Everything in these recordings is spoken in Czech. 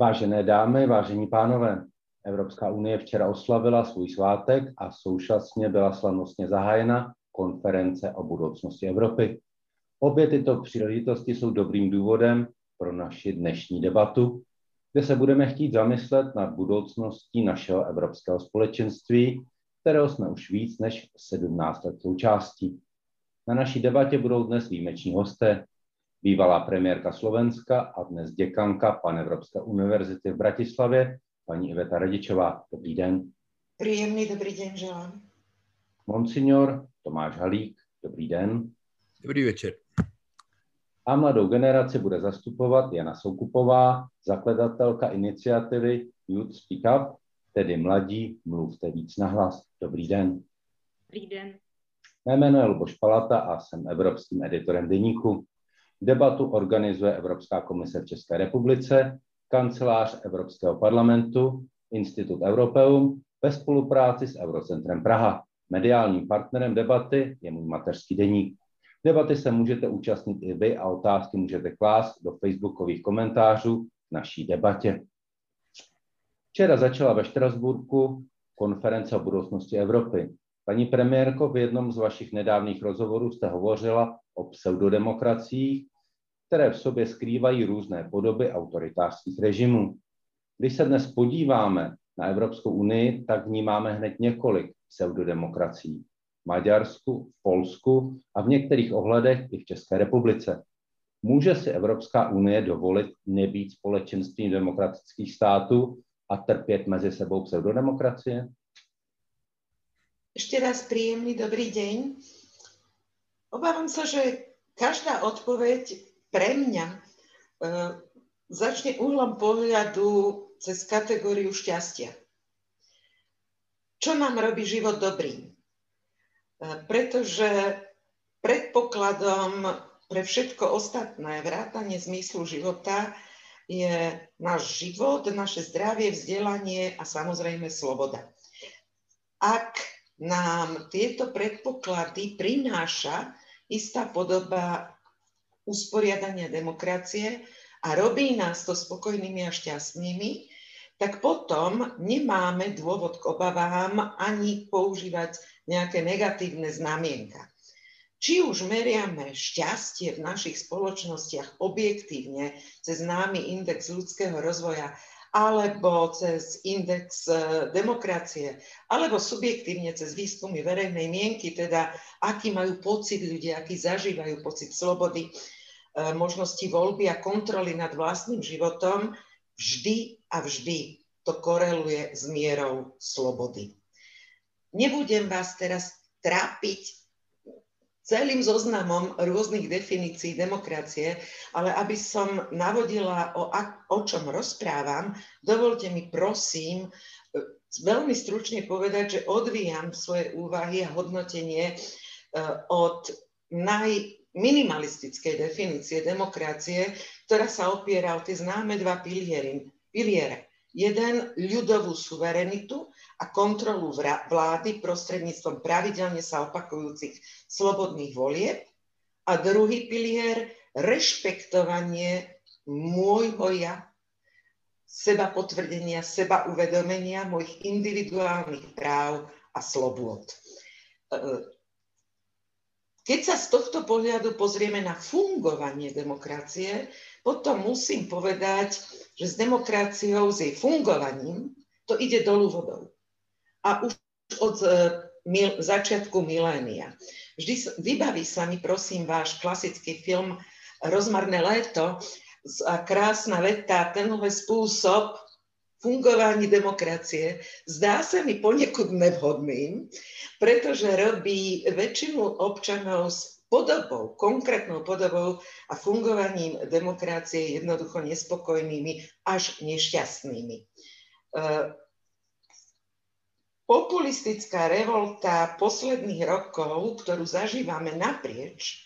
Vážené dámy, vážení pánové, Evropská unie včera oslavila svůj svátek a současně byla slavnostně zahájena konference o budoucnosti Evropy. Obě tyto příležitosti jsou dobrým důvodem pro naši dnešní debatu, kde se budeme chtít zamyslet nad budoucností našeho evropského společenství, kterého jsme už víc než 17 let součástí. Na naší debatě budou dnes výjimeční hosté, bývalá premiérka Slovenska a dnes děkanka Panevropské univerzity v Bratislavě, paní Iveta Radičová. Dobrý den. Příjemný dobrý den želám. Monsignor Tomáš Halík. Dobrý den. Dobrý večer. A mladou generaci bude zastupovat Jana Soukupová, zakladatelka iniciativy Youth Speak Up, tedy Mladí, mluvte víc nahlas. Dobrý den. Dobrý den. Mé jméno je Luboš Palata a jsem evropským editorem deníku. Debatu organizuje Evropská komise v České republice, kancelář Evropského parlamentu, Institut Europeum ve spolupráci s Eurocentrem Praha. Mediálním partnerem debaty je můj mateřský deník. Debaty se můžete účastnit i vy a otázky můžete klást do facebookových komentářů v naší debatě. Včera začala ve Štrasburku konference o budoucnosti Evropy. Paní premiérko, v jednom z vašich nedávných rozhovorů jste hovořila o pseudodemokraciích, které v sobě skrývají různé podoby autoritářských režimů. Když se dnes podíváme na Evropskou unii, tak vnímáme hned několik pseudodemokracií. V Maďarsku, v Polsku a v některých ohledech i v České republice. Může si Evropská unie dovolit nebýt společenstvím demokratických států a trpět mezi sebou pseudodemokracie? Ešte raz príjemný dobrý deň. Obávam sa, že každá odpoveď pre mňa e, začne uhlom pohľadu cez kategóriu šťastia. Čo nám robí život dobrým? E, pretože predpokladom pre všetko ostatné, vrátanie zmyslu života, je náš život, naše zdravie, vzdelanie a samozrejme sloboda. Ak nám tieto predpoklady prináša istá podoba usporiadania demokracie a robí nás to spokojnými a šťastnými, tak potom nemáme dôvod k obavám ani používať nejaké negatívne znamienka. Či už meriame šťastie v našich spoločnostiach objektívne cez známy index ľudského rozvoja alebo cez index e, demokracie, alebo subjektívne cez výskumy verejnej mienky, teda aký majú pocit ľudia, aký zažívajú pocit slobody, možnosti voľby a kontroly nad vlastným životom, vždy a vždy to koreluje s mierou slobody. Nebudem vás teraz trápiť celým zoznamom rôznych definícií demokracie, ale aby som navodila, o, o čom rozprávam, dovolte mi prosím veľmi stručne povedať, že odvíjam svoje úvahy a hodnotenie e, od najminimalistickej definície demokracie, ktorá sa opiera o tie známe dva piliery. piliere. Jeden, ľudovú suverenitu a kontrolu vlády prostredníctvom pravidelne sa opakujúcich slobodných volieb. A druhý pilier, rešpektovanie môjho ja, seba potvrdenia, seba uvedomenia mojich individuálnych práv a slobôd. Keď sa z tohto pohľadu pozrieme na fungovanie demokracie, potom musím povedať, že s demokraciou, s jej fungovaním, to ide dolu vodou a už od e, mil, začiatku milénia. Vždy vybaví sa mi, prosím, váš klasický film Rozmarné léto a krásna veta, tenhle spôsob fungování demokracie zdá sa mi poniekud nevhodným, pretože robí väčšinu občanov s podobou, konkrétnou podobou a fungovaním demokracie jednoducho nespokojnými až nešťastnými. E, populistická revolta posledných rokov, ktorú zažívame naprieč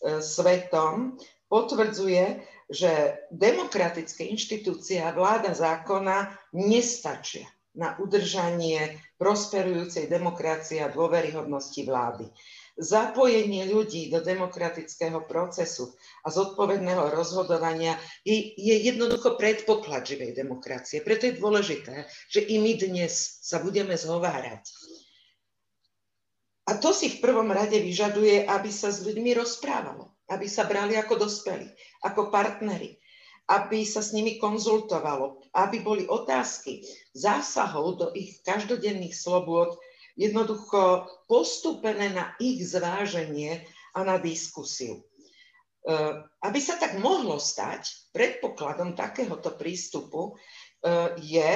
e, svetom, potvrdzuje, že demokratické inštitúcie a vláda zákona nestačia na udržanie prosperujúcej demokracie a dôveryhodnosti vlády. zapojenie ľudí do demokratického procesu a zodpovedného rozhodovania je, je jednoducho predpoklad živej demokracie. Preto je dôležité, že i my dnes sa budeme zhovárať. A to si v prvom rade vyžaduje, aby sa s ľuďmi rozprávalo, aby sa brali ako dospelí, ako partneri, aby sa s nimi konzultovalo, aby boli otázky zásahov do ich každodenných slobôd jednoducho postúpené na ich zváženie a na diskusiu. E, aby sa tak mohlo stať, predpokladom takéhoto prístupu e, je,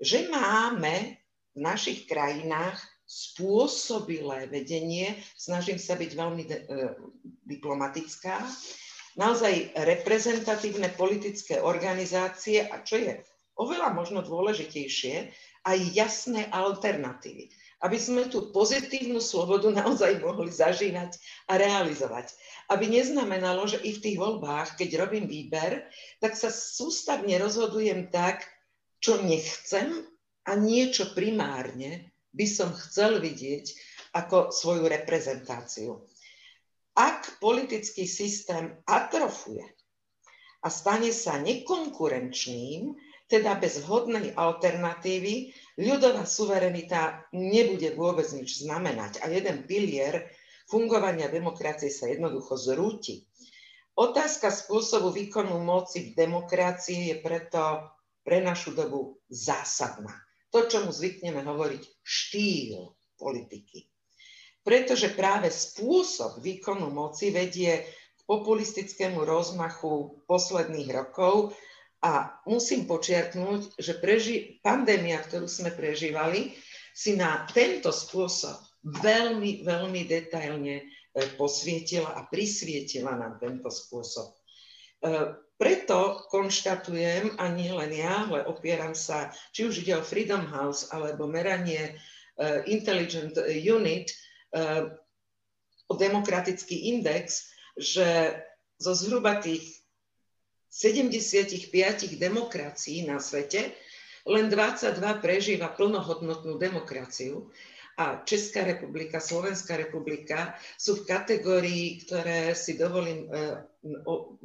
že máme v našich krajinách spôsobilé vedenie, snažím sa byť veľmi de, e, diplomatická, naozaj reprezentatívne politické organizácie. A čo je oveľa možno dôležitejšie, aj jasné alternatívy. Aby sme tú pozitívnu slobodu naozaj mohli zažívať a realizovať. Aby neznamenalo, že i v tých voľbách, keď robím výber, tak sa sústavne rozhodujem tak, čo nechcem a niečo primárne by som chcel vidieť ako svoju reprezentáciu. Ak politický systém atrofuje a stane sa nekonkurenčným, teda bez vhodnej alternatívy ľudová suverenita nebude vôbec nič znamenať a jeden pilier fungovania demokracie sa jednoducho zrúti. Otázka spôsobu výkonu moci v demokracii je preto pre našu dobu zásadná. To, čo mu zvykneme hovoriť štýl politiky. Pretože práve spôsob výkonu moci vedie k populistickému rozmachu posledných rokov, a musím počiarknúť, že preži- pandémia, ktorú sme prežívali, si na tento spôsob veľmi, veľmi detailne e, posvietila a prisvietila nám tento spôsob. E, preto konštatujem, a nie len ja, ale opieram sa, či už ide o Freedom House alebo meranie e, Intelligent Unit, o demokratický index, že zo zhruba tých 75 demokracií na svete len 22 prežíva plnohodnotnú demokraciu a Česká republika, Slovenská republika sú v kategórii, ktoré si dovolím e,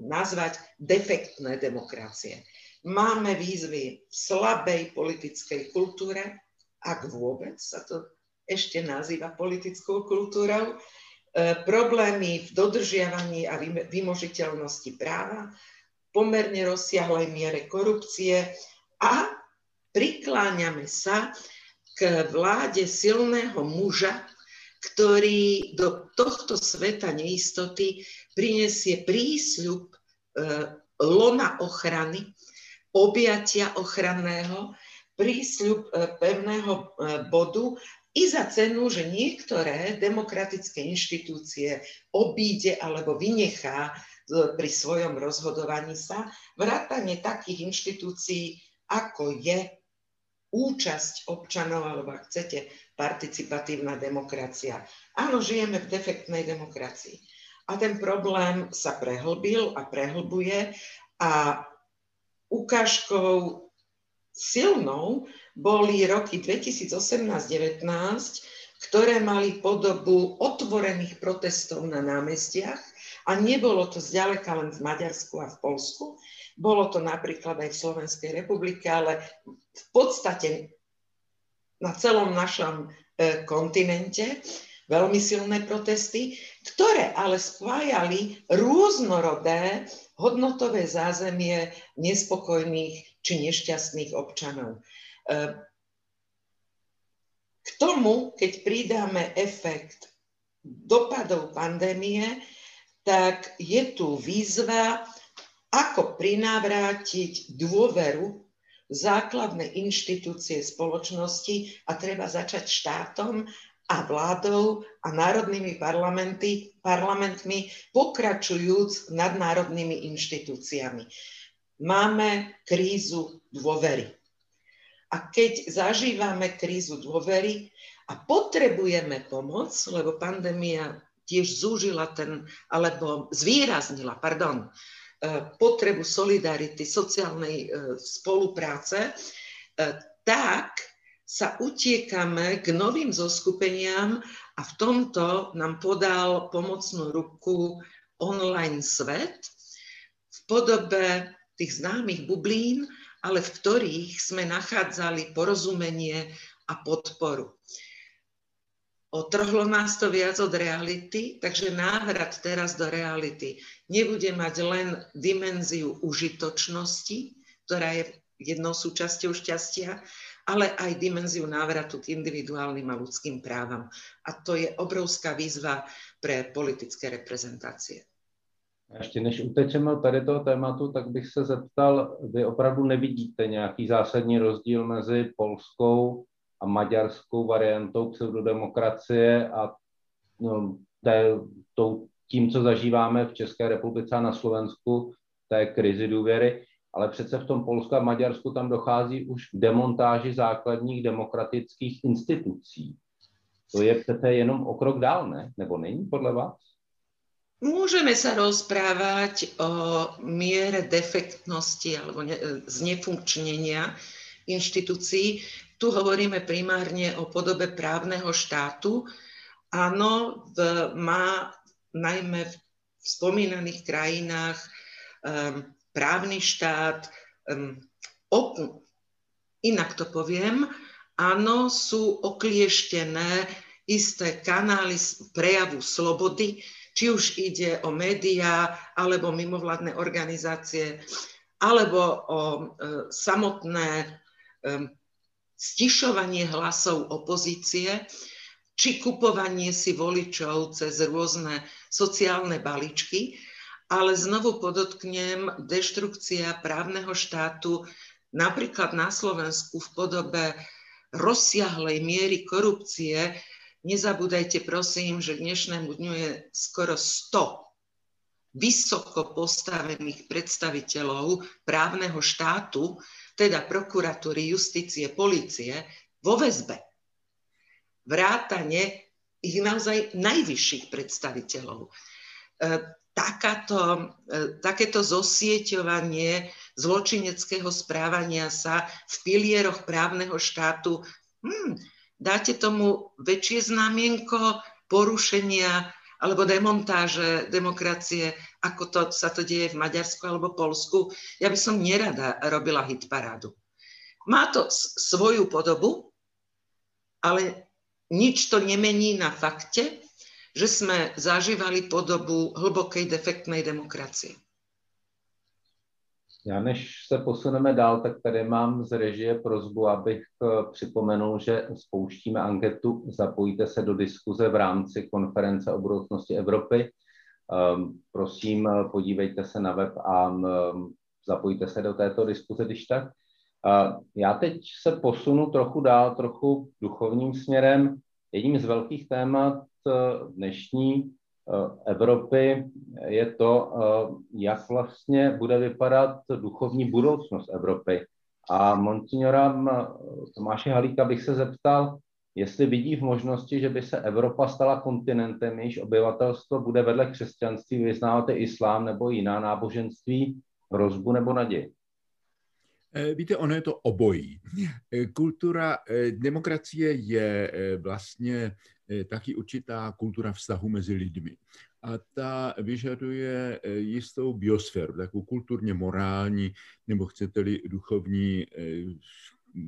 nazvať defektné demokracie. Máme výzvy v slabej politickej kultúre, ak vôbec sa to ešte nazýva politickou kultúrou, e, problémy v dodržiavaní a vymožiteľnosti práva, pomerne rozsiahlej miere korupcie a prikláňame sa k vláde silného muža, ktorý do tohto sveta neistoty prinesie prísľub e, lona ochrany, objatia ochranného, prísľub e, pevného e, bodu i za cenu, že niektoré demokratické inštitúcie obíde alebo vynechá pri svojom rozhodovaní sa, vrátane takých inštitúcií, ako je účasť občanov, alebo ak chcete, participatívna demokracia. Áno, žijeme v defektnej demokracii. A ten problém sa prehlbil a prehlbuje a ukážkou silnou boli roky 2018-19, ktoré mali podobu otvorených protestov na námestiach, a nebolo to zďaleka len v Maďarsku a v Polsku, bolo to napríklad aj v Slovenskej republike, ale v podstate na celom našom e, kontinente veľmi silné protesty, ktoré ale spájali rôznorodé hodnotové zázemie nespokojných či nešťastných občanov. E, k tomu, keď pridáme efekt dopadov pandémie, tak je tu výzva, ako prinavrátiť dôveru základné inštitúcie spoločnosti a treba začať štátom a vládou a národnými parlamenty, parlamentmi, pokračujúc nadnárodnými inštitúciami. Máme krízu dôvery. A keď zažívame krízu dôvery a potrebujeme pomoc, lebo pandémia tiež zúžila ten, alebo zvýraznila, pardon, potrebu solidarity, sociálnej e, spolupráce, e, tak sa utiekame k novým zoskupeniam a v tomto nám podal pomocnú ruku online svet v podobe tých známych bublín, ale v ktorých sme nachádzali porozumenie a podporu. Otrhlo nás to viac od reality, takže návrat teraz do reality nebude mať len dimenziu užitočnosti, ktorá je jednou súčasťou šťastia, ale aj dimenziu návratu k individuálnym a ľudským právam. A to je obrovská výzva pre politické reprezentácie. Ještě než utečeme tady toho tématu, tak bych se zeptal, vy opravdu nevidíte nějaký zásadní rozdíl mezi polskou a maďarskou variantou pseudodemokracie a no, té, tou, tím, co zažíváme v České republice a na Slovensku, té krizi důvěry ale přece v tom Polsku a Maďarsku tam dochází už k demontáži základních demokratických institucí. To je přece jenom o krok dál, ne? Nebo není podle vás? Môžeme sa rozprávať o miere defektnosti alebo ne, znefunkčnenia inštitúcií. Tu hovoríme primárne o podobe právneho štátu. Áno, v, má najmä v spomínaných krajinách um, právny štát, um, ok, inak to poviem, áno, sú oklieštené isté kanály prejavu slobody, či už ide o médiá, alebo mimovládne organizácie, alebo o e, samotné e, stišovanie hlasov opozície, či kupovanie si voličov cez rôzne sociálne balíčky. Ale znovu podotknem, deštrukcia právneho štátu napríklad na Slovensku v podobe rozsiahlej miery korupcie, nezabúdajte prosím, že dnešnému dňu je skoro 100 vysoko postavených predstaviteľov právneho štátu, teda prokuratúry, justície, policie, vo väzbe. Vrátane ich naozaj najvyšších predstaviteľov. E, takáto, e, takéto zosieťovanie zločineckého správania sa v pilieroch právneho štátu, hmm, dáte tomu väčšie znamienko porušenia alebo demontáže demokracie, ako to sa to deje v Maďarsku alebo Polsku. Ja by som nerada robila hitparádu. Má to svoju podobu, ale nič to nemení na fakte, že jsme zažívali podobu hlubokej defektnej demokracie. Já než se posuneme dál, tak tady mám z režie prozbu, abych eh, připomenul, že spouštíme anketu. Zapojte se do diskuze v rámci konference o budoucnosti Evropy. Um, prosím, podívejte se na web a um, zapojte se do této diskuze, když tak. Uh, já teď se posunu trochu dál, trochu duchovním směrem. Jedním z velkých témat Eh, dnešní eh, Evropy je to, eh, jak vlastně bude vypadat duchovní budoucnost Evropy. A Monsignora Tomáše Halíka bych se zeptal, jestli vidí v možnosti, že by se Evropa stala kontinentem, jejíž obyvatelstvo bude vedle křesťanství vyznávat islám nebo jiná náboženství, hrozbu nebo naději. Víte, ono je to obojí. Kultura, demokracie je vlastně Eh, taky určitá kultura vztahu mezi lidmi. A ta vyžaduje eh, jistou biosféru, takovou kulturně morální, nebo chcete-li duchovní eh,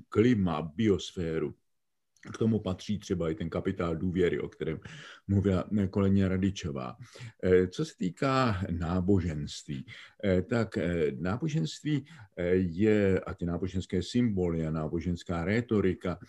klima, biosféru. K tomu patří třeba i ten kapitál důvěry, o kterém mluvila kolegyně Radičová. Co se týká náboženství, tak náboženství je, a ty náboženské symboly a náboženská rétorika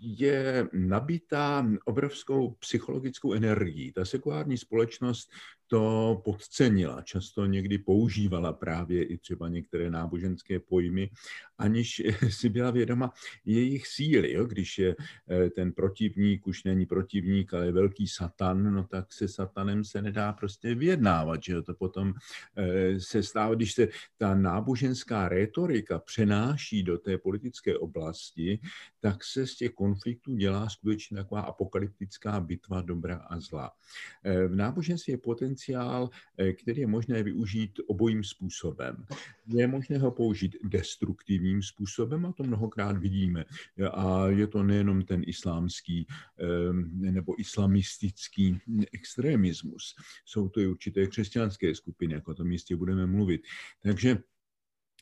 je nabitá obrovskou psychologickou energií. Ta sekulární společnost to podcenila, často někdy používala právě i třeba některé náboženské pojmy, aniž si byla vědoma jejich síly. Jo? Když je eh, ten protivník už není protivník, ale je velký satan, no tak se satanem se nedá prostě vyjednávat, že jo? to potom eh, se stává, když se ta náboženská retorika přenáší do té politické oblasti, tak se z těch konfliktů dělá skutečně taková apokalyptická bitva dobra a zla. V náboženství je potenciál, který je možné využít obojím způsobem. Je možné ho použít destruktivním způsobem a to mnohokrát vidíme. A je to nejenom ten islámský nebo islamistický extremismus. Jsou to i určité křesťanské skupiny, jako o tom jistě budeme mluvit. Takže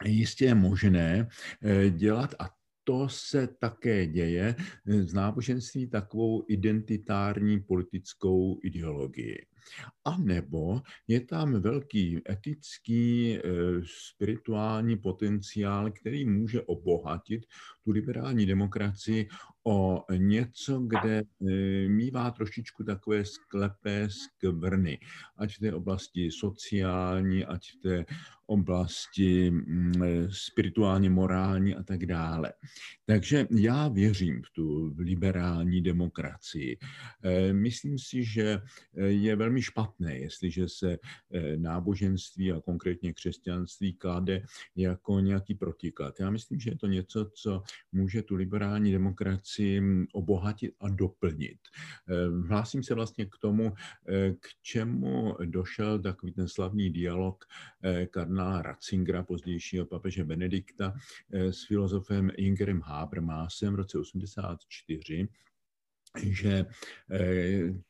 jistě je možné eh, dělat a to se také děje z náboženství takovou identitární politickou ideologii. A nebo je tam velký etický, eh, spirituální potenciál, který může obohatit tu liberální demokracii o něco, kde eh, mývá trošičku takové sklepé skvrny, ať v té oblasti sociální, ať v té oblasti mm, eh, spirituálně morální a tak dále. Takže já věřím v tu liberální demokracii. Myslím si, že je velmi špatné, jestliže se náboženství a konkrétně křesťanství klade jako nějaký protiklad. Já myslím, že je to něco, co může tu liberální demokracii hm, obohatit a doplnit. Eh, hlásím se vlastně k tomu, eh, k čemu došel takový ten slavný dialog kardinála Ratzingera, pozdějšího papeže Benedikta, s filozofem Ingerem Habermasem v roce 84, že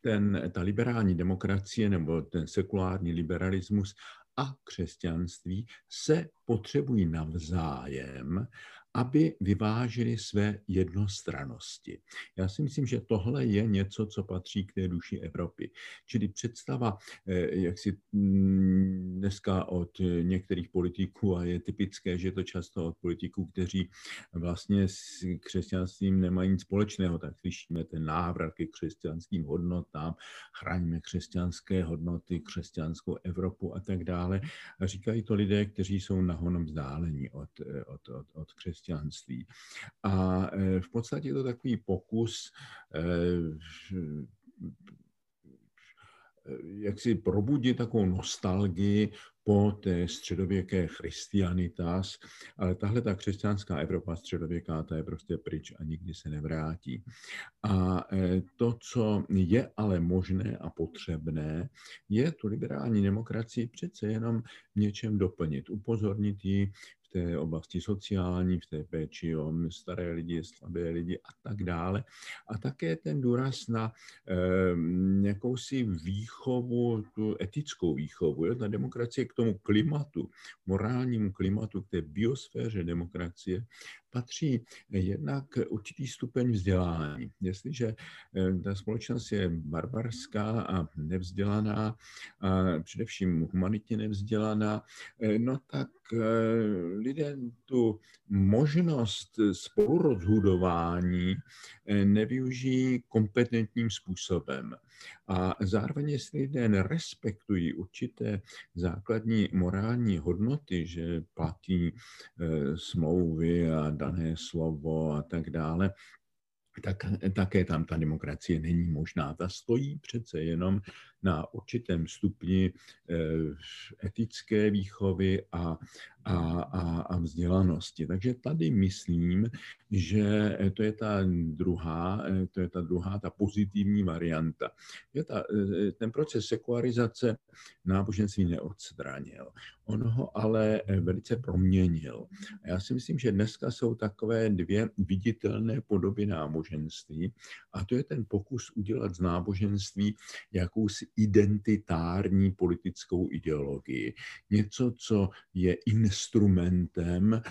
ten, ta liberální demokracie nebo ten sekulární liberalismus a křesťanství se potřebují navzájem aby vyvážili své jednostranosti. Já si myslím, že tohle je něco, co patří k té duši Evropy. Čili představa, eh, jak si mm, dneska od některých politiků, a je typické, že je to často od politiků, kteří vlastně s křesťanstvím nemají nic společného, tak slyšíme ten návrat ke křesťanským hodnotám, chraňme křesťanské hodnoty, křesťanskou Evropu a tak dále. A říkají to lidé, kteří jsou nahonem vzdálení od, eh, od, od, od křesťanství křesťanství. A e, v podstatě je to takový pokus e, jak si probudit takovou nostalgii po té středověké christianitas, ale tahle ta křesťanská Evropa středověká, ta je prostě pryč a nikdy se nevrátí. A e, to, co je ale možné a potřebné, je tu liberální demokracii přece jenom něčem doplnit, upozornit ji té oblasti sociální, v té péči o staré lidi, slabé lidi a tak dále. A také ten důraz na eh, jakousi výchovu, tu etickou výchovu. Je ta demokracie k tomu klimatu, morálnímu klimatu, k té biosféře demokracie, patří jednak určitý stupeň vzdělání. Jestliže eh, ta společnost je barbarská a nevzdělaná, a především humanitně nevzdělaná, eh, no tak eh, lidé tu možnost spolurozhodování nevyužijí kompetentním způsobem. A zároveň, jestli lidé nerespektují určité základní morální hodnoty, že platí smlouvy a dané slovo a tak dále, tak také tam ta demokracie není možná. Ta stojí přece jenom na určitém stupni eh, etické výchovy a, a, a, a vzdělanosti. Takže tady myslím, že to je ta druhá, eh, to je ta druhá, ta pozitivní varianta. Je ta, eh, ten proces sekularizace náboženství neodstranil. On ho ale velice proměnil. A já si myslím, že dneska jsou takové dvě viditelné podoby náboženství a to je ten pokus udělat z náboženství jakousi identitární politickou ideologii. Něco, co je instrumentem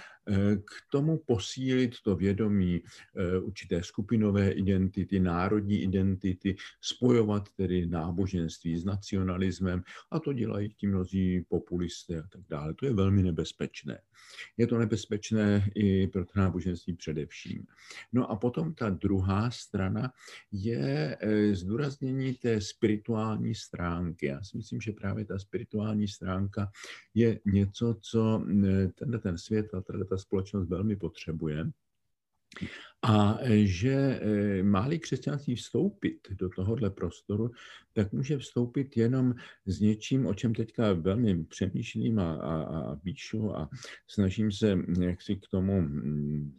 k tomu posílit to vědomí eh, určité skupinové identity, národní identity, spojovat tedy náboženství s nacionalismem a to dělají ti mnozí populisté a tak dále. To je velmi nebezpečné. Je to nebezpečné i pro to náboženství především. No a potom ta druhá strana je eh, zdůraznění té spirituální stránky. Já si myslím, že právě ta spirituální stránka je něco, co eh, tenhle ten svět a ta společnost velmi potřebuje. A e, že e, má-li křesťanství vstoupit do tohohle prostoru, tak může vstoupit jenom s něčím, o čem teďka velmi přemýšlím a, a, a píšu a snažím se jak si k tomu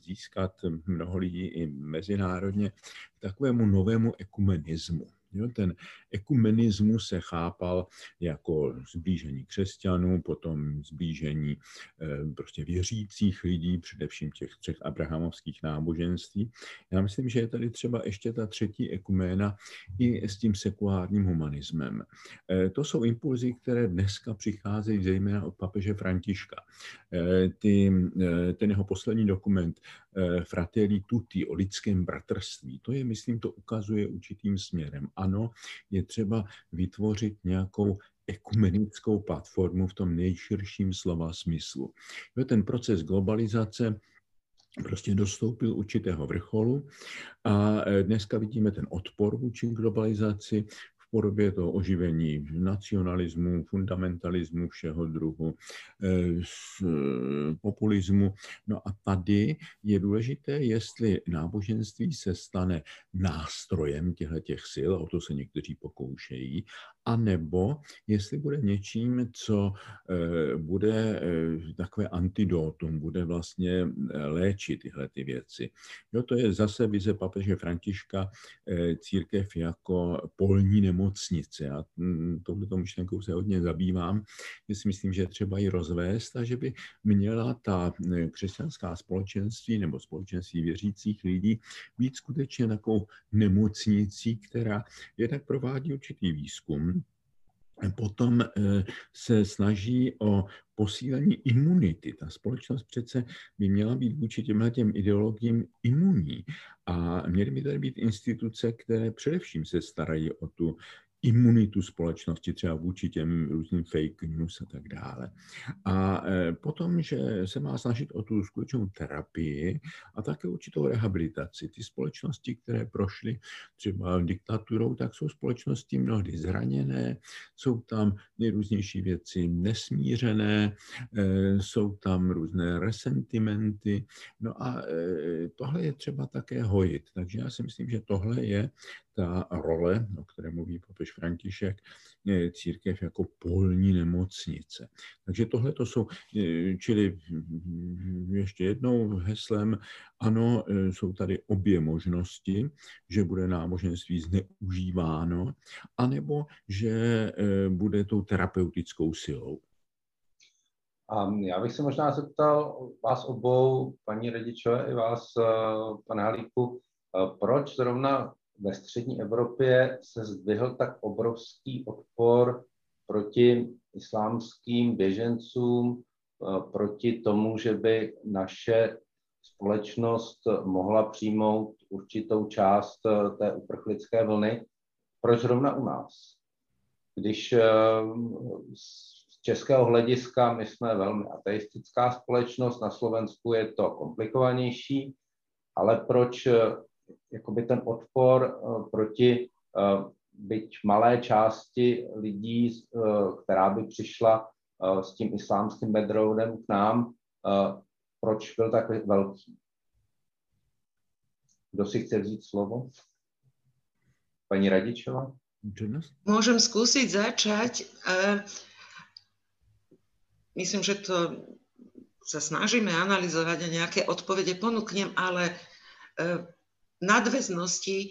získat mnoho lidí i mezinárodně, takovému novému ekumenismu. Jo, ten ekumenismus se chápal jako zblížení křesťanů, potom zblížení eh, prostě věřících lidí, především těch třech abrahamovských náboženství. Já myslím, že je tady třeba ještě ta třetí ekuména i s tím sekulárním humanismem. Eh, to jsou impulzy, které dneska přicházejí zejména od papeže Františka. Eh, ty, ten jeho poslední dokument Fratelli Tutti o lidském bratrství, to je, myslím, to ukazuje určitým směrem. Ano, je třeba vytvořit nějakou ekumenickou platformu v tom nejširším slova smyslu. Ten proces globalizace prostě dostoupil určitého vrcholu a dneska vidíme ten odpor vůči globalizaci, podobě toho oživení nacionalismu, fundamentalismu všeho druhu, eh, eh, populismu. No a tady je důležité, jestli náboženství se stane nástrojem těchto sil, o to se někteří pokoušejí, anebo jestli bude něčím, co eh, bude takové antidotum, bude vlastně léčit tyhle ty věci. Jo, to je zase vize papeže Františka církev jako polní nemoc nemocnice. A mm, touto myšlenkou se hodně zabývám, že si myslím, že třeba ji rozvést a že by měla ta křesťanská společenství nebo společenství věřících lidí být skutečně takovou nemocnicí, která jednak provádí určitý výzkum, potom e, se snaží o posílení imunity. Ta společnost přece by měla být vůči těmhle těm ideologiím imunní. A měly by tady být instituce, které především se starají o tu imunitu společnosti, třeba vůči těm různým fake news a tak dále. A e, potom, že se má snažit o tu skutečnou terapii a také určitou rehabilitaci. Ty společnosti, které prošly třeba diktaturou, tak jsou společnosti mnohdy zraněné, jsou tam nejrůznější věci nesmířené, e, jsou tam různé resentimenty. No a e, tohle je třeba také hojit. Takže já si myslím, že tohle je ta role, o které mluví papež František, je církev jako polní nemocnice. Takže tohle to jsou, čili ještě jednou heslem, ano, jsou tady obě možnosti, že bude náboženství zneužíváno, anebo že bude tou terapeutickou silou. A já bych se možná zeptal vás obou, paní Radičové i vás, pane Halíku, proč zrovna ve střední Evropě se zdvihl tak obrovský odpor proti islámským běžencům, eh, proti tomu, že by naše společnost mohla přijmout určitou část eh, té uprchlické vlny. Proč zrovna u nás? Když eh, z českého hlediska my jsme velmi ateistická společnost, na Slovensku je to komplikovanější, ale proč jakoby ten odpor eh, proti eh, byť malé části lidí, eh, která by přišla s tím islámským backgroundem k nám, proč byl tak velký? Kdo si chce vzít slovo? Paní Radičová? Môžem skúsiť začať. Myslím, že to sa snažíme analyzovať a nejaké odpovede ponúknem, ale nadväznosti e,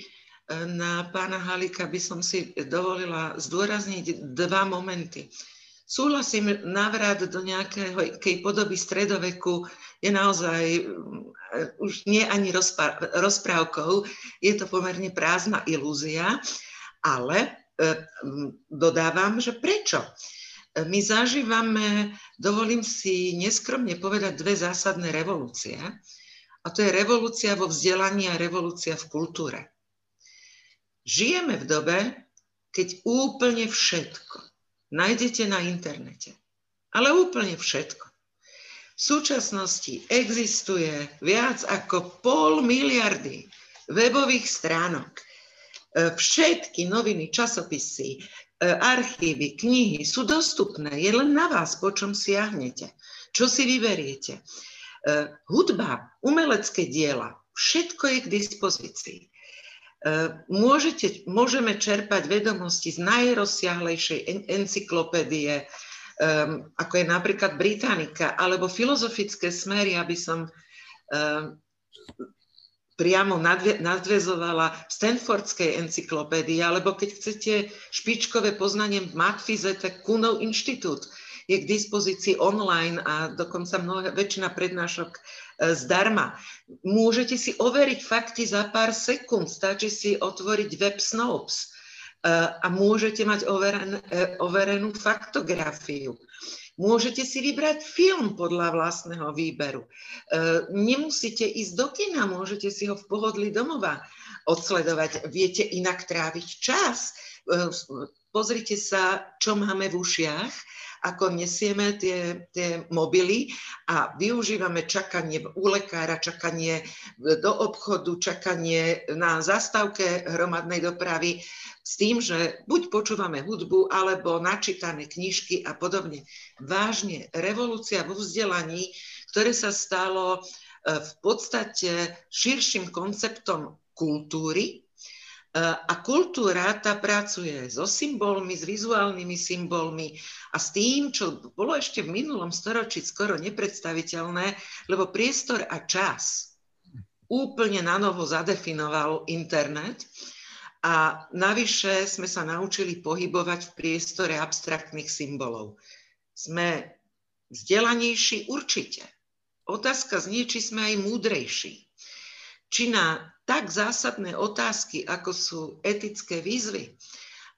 na pána Halika by som si dovolila zdôrazniť dva momenty. Súhlasím, návrat do nejakej podoby stredoveku je naozaj e, už nie ani rozprávkou, je to pomerne prázdna ilúzia, ale e, dodávam, že prečo? My zažívame, dovolím si neskromne povedať, dve zásadné revolúcie. A to je revolúcia vo vzdelaní a revolúcia v kultúre. Žijeme v dobe, keď úplne všetko nájdete na internete. Ale úplne všetko. V súčasnosti existuje viac ako pol miliardy webových stránok. E, všetky noviny, časopisy, e, archívy, knihy sú dostupné. Je len na vás, po čom siahnete. Čo si vyberiete. E, hudba, umelecké diela, všetko je k dispozícii. Môžete, môžeme čerpať vedomosti z najrozsiahlejšej encyklopédie, ako je napríklad Britannica, alebo filozofické smery, aby som priamo nadvezovala v Stanfordskej encyklopédii, alebo keď chcete špičkové poznanie v Matfize, tak Kunov inštitút je k dispozícii online a dokonca mnohé, väčšina prednášok e, zdarma. Môžete si overiť fakty za pár sekúnd, stačí si otvoriť web Snopes e, a môžete mať overen, e, overenú faktografiu. Môžete si vybrať film podľa vlastného výberu. Nemusíte ísť do kina, môžete si ho v pohodli domova odsledovať. Viete inak tráviť čas. Pozrite sa, čo máme v ušiach ako nesieme tie, tie mobily a využívame čakanie u lekára, čakanie do obchodu, čakanie na zastávke hromadnej dopravy s tým, že buď počúvame hudbu, alebo načítané knižky a podobne. Vážne, revolúcia vo vzdelaní, ktoré sa stalo e, v podstate širším konceptom kultúry, a kultúra tá pracuje so symbolmi, s vizuálnymi symbolmi a s tým, čo bolo ešte v minulom storočí skoro nepredstaviteľné, lebo priestor a čas úplne na novo zadefinoval internet a navyše sme sa naučili pohybovať v priestore abstraktných symbolov. Sme vzdelanejší určite. Otázka znie, či sme aj múdrejší či na tak zásadné otázky, ako sú etické výzvy,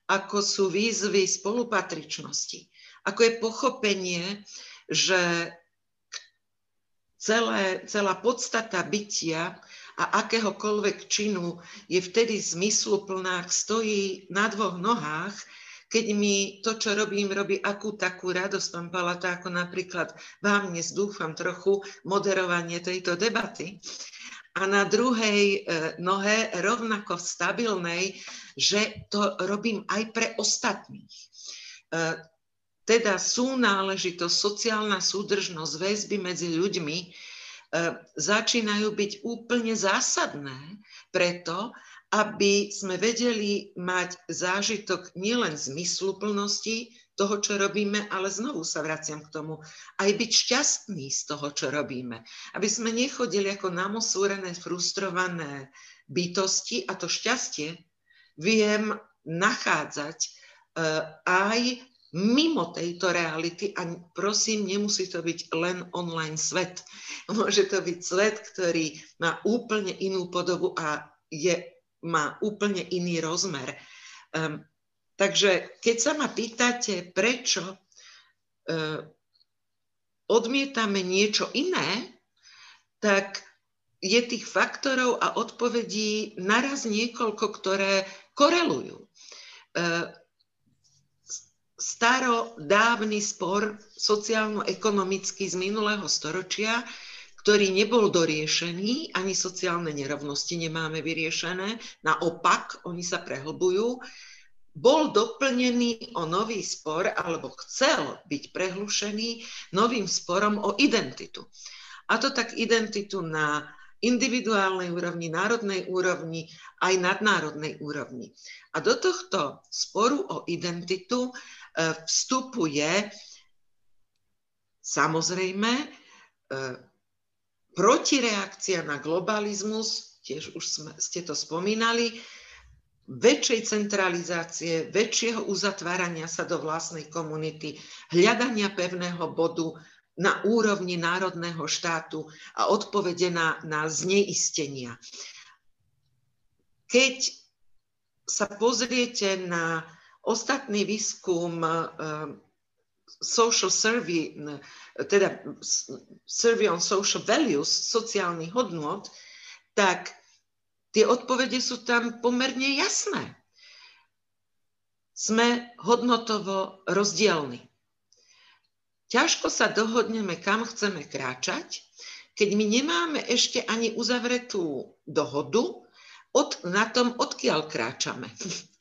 ako sú výzvy spolupatričnosti, ako je pochopenie, že celé, celá podstata bytia a akéhokoľvek činu je vtedy zmysluplná, ak stojí na dvoch nohách, keď mi to, čo robím, robí akú takú radosť, pán Palata, ako napríklad vám dnes dúfam trochu moderovanie tejto debaty, a na druhej e, nohe rovnako stabilnej, že to robím aj pre ostatných. E, teda sú náležitosť, sociálna súdržnosť, väzby medzi ľuďmi e, začínajú byť úplne zásadné preto, aby sme vedeli mať zážitok nielen zmysluplnosti, toho, čo robíme, ale znovu sa vraciam k tomu, aj byť šťastný z toho, čo robíme. Aby sme nechodili ako namosúrené, frustrované bytosti a to šťastie viem nachádzať uh, aj mimo tejto reality a prosím, nemusí to byť len online svet. Môže to byť svet, ktorý má úplne inú podobu a je, má úplne iný rozmer. Um, Takže keď sa ma pýtate, prečo e, odmietame niečo iné, tak je tých faktorov a odpovedí naraz niekoľko, ktoré korelujú. E, starodávny spor sociálno-ekonomický z minulého storočia, ktorý nebol doriešený, ani sociálne nerovnosti nemáme vyriešené, naopak, oni sa prehlbujú, bol doplnený o nový spor, alebo chcel byť prehlušený novým sporom o identitu. A to tak identitu na individuálnej úrovni, národnej úrovni, aj nadnárodnej úrovni. A do tohto sporu o identitu e, vstupuje samozrejme e, protireakcia na globalizmus, tiež už sme, ste to spomínali, väčšej centralizácie, väčšieho uzatvárania sa do vlastnej komunity, hľadania pevného bodu na úrovni národného štátu a odpovede na, na zneistenia. Keď sa pozriete na ostatný výskum uh, social survey, teda survey on social values, sociálnych hodnot, tak Tie odpovede sú tam pomerne jasné. Sme hodnotovo rozdielni. Ťažko sa dohodneme, kam chceme kráčať, keď my nemáme ešte ani uzavretú dohodu od, na tom, odkiaľ kráčame.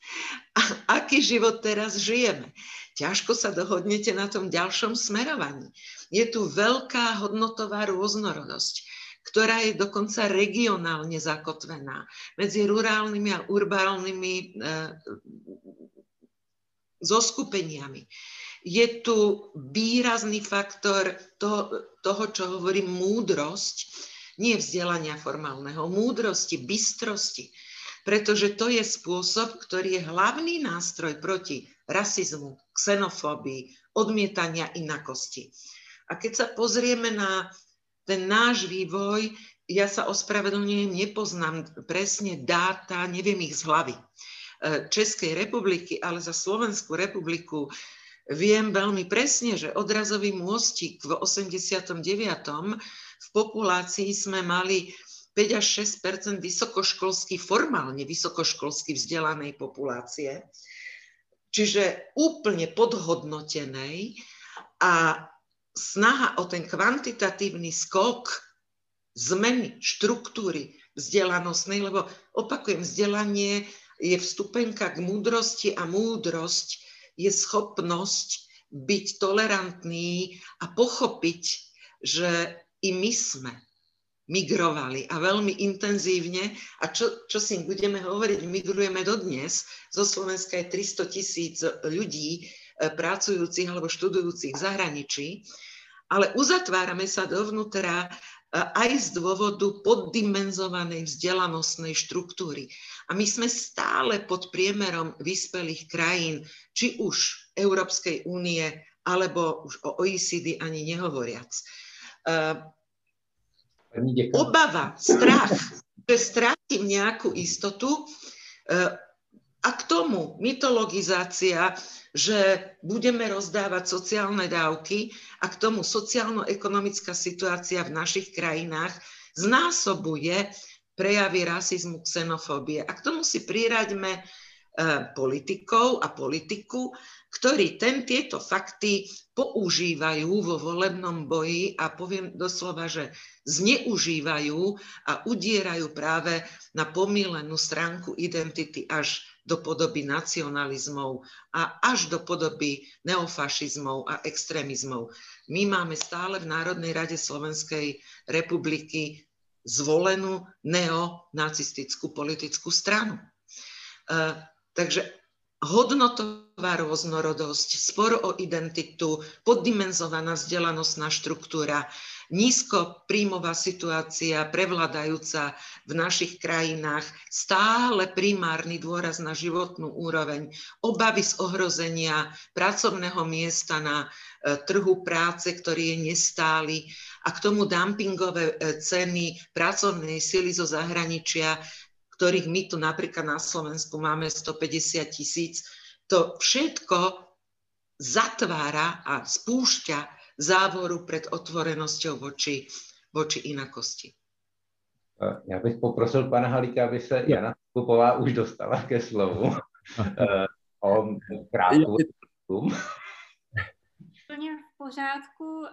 A aký život teraz žijeme. Ťažko sa dohodnete na tom ďalšom smerovaní. Je tu veľká hodnotová rôznorodosť ktorá je dokonca regionálne zakotvená medzi rurálnymi a urbálnymi e, zoskupeniami. Je tu výrazný faktor toho, toho čo hovorím, múdrosť, nie vzdelania formálneho, múdrosti, bystrosti, pretože to je spôsob, ktorý je hlavný nástroj proti rasizmu, xenofóbii, odmietania inakosti. A keď sa pozrieme na ten náš vývoj, ja sa ospravedlňujem, nepoznám presne dáta, neviem ich z hlavy. E, Českej republiky, ale za Slovenskú republiku viem veľmi presne, že odrazový môstik v 89. v populácii sme mali 5 až 6% vysokoškolsky, formálne vysokoškolsky vzdelanej populácie, čiže úplne podhodnotenej a snaha o ten kvantitatívny skok zmeny štruktúry vzdelanostnej, lebo opakujem, vzdelanie je vstupenka k múdrosti a múdrosť je schopnosť byť tolerantný a pochopiť, že i my sme migrovali a veľmi intenzívne. A čo, čo si budeme hovoriť, migrujeme dodnes. Zo Slovenska je 300 tisíc ľudí pracujúcich alebo študujúcich v zahraničí. Ale uzatvárame sa dovnútra aj z dôvodu poddimenzovanej vzdelanostnej štruktúry. A my sme stále pod priemerom vyspelých krajín, či už Európskej únie, alebo už o OECD ani nehovoriac. Obava, strach, že strátim nejakú istotu a k tomu mytologizácia že budeme rozdávať sociálne dávky a k tomu sociálno-ekonomická situácia v našich krajinách znásobuje prejavy rasizmu, xenofóbie. A k tomu si priraďme e, politikov a politiku, ktorí ten, tieto fakty používajú vo volebnom boji a poviem doslova, že zneužívajú a udierajú práve na pomílenú stránku identity až do podoby nacionalizmov a až do podoby neofašizmov a extrémizmov. My máme stále v Národnej rade Slovenskej republiky zvolenú neonacistickú politickú stranu. Uh, takže hodnotová rôznorodosť, spor o identitu, poddimenzovaná vzdelanostná štruktúra, nízkopríjmová situácia prevladajúca v našich krajinách, stále primárny dôraz na životnú úroveň, obavy z ohrozenia pracovného miesta na e, trhu práce, ktorý je nestály a k tomu dumpingové e, ceny pracovnej sily zo zahraničia, ktorých my tu napríklad na Slovensku máme 150 tisíc, to všetko zatvára a spúšťa závoru pred otvorenosťou voči, voči inakosti. Já bych poprosil pana Halíka, aby se Jana Skupová už dostala ke slovu. o krátkou Plně v pořádku.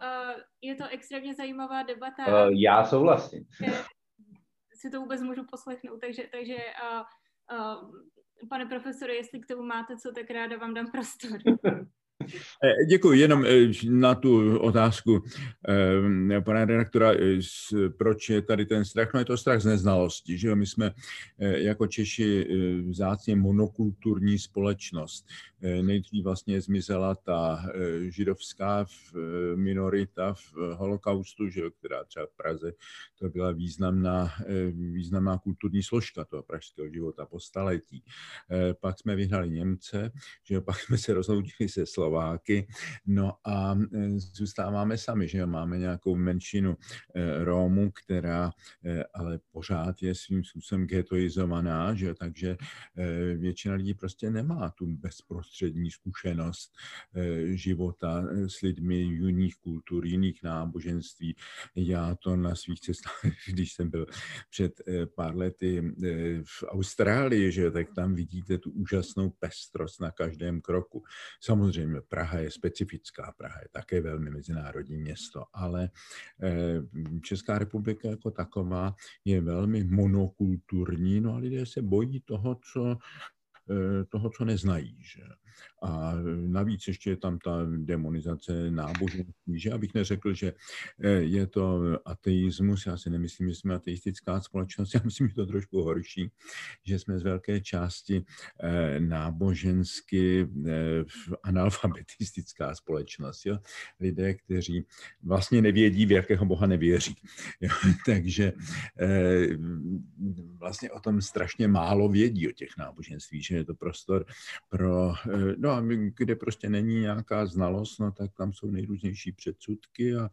Je to extrémně zajímavá debata. Já souhlasím si to vůbec můžu poslechnout. Takže, takže uh, uh, pane profesore, jestli k tomu máte co, tak ráda vám dám prostor. Eh, Děkuji. Jenom eh, na tu otázku eh, pana redaktora, proč je tady ten strach? No je to strach z neznalosti. Že My jsme jako Češi vzácně monokulturní společnost. Nejdřív vlastně zmizela ta židovská minorita v holokaustu, že, která třeba v Praze to byla významná, významná kulturní složka toho pražského života po staletí. Pak jsme vyhnali Němce, že pak jsme se rozloudili se Slováky Slováky. No a e, zůstáváme sami, že máme nějakou menšinu e, Rómů, která e, ale pořád je svým způsobem getoizovaná, že takže většina lidí prostě nemá tu bezprostřední zkušenost života s lidmi jiných kultur, jiných náboženství. Já to na svých cestách, když jsem byl před pár lety v Austrálii, že tak tam vidíte tu úžasnou pestrost na každém kroku. Samozřejmě Praha je specifická, Praha je také velmi mezinárodní město, ale eh, Česká republika jako taková je velmi monokulturní, no a lidé se bojí toho, co, eh, toho, co neznají. Že? A navíc ještě je tam ta demonizace náboženství, že abych neřekl, že eh, je to ateismus, já si nemyslím, že jsme ateistická společnost, já myslím, že to trošku horší, že jsme z velké části eh, nábožensky analfabetistická společnost. Jo? Lidé, kteří vlastně nevědí, v jakého Boha nevěří. Jo? Takže vlastně o tom strašně málo vědí o těch náboženství, že je to prostor pro, eh, no a kde prostě není nějaká znalost, no tak tam jsou nejrůznější předsudky a,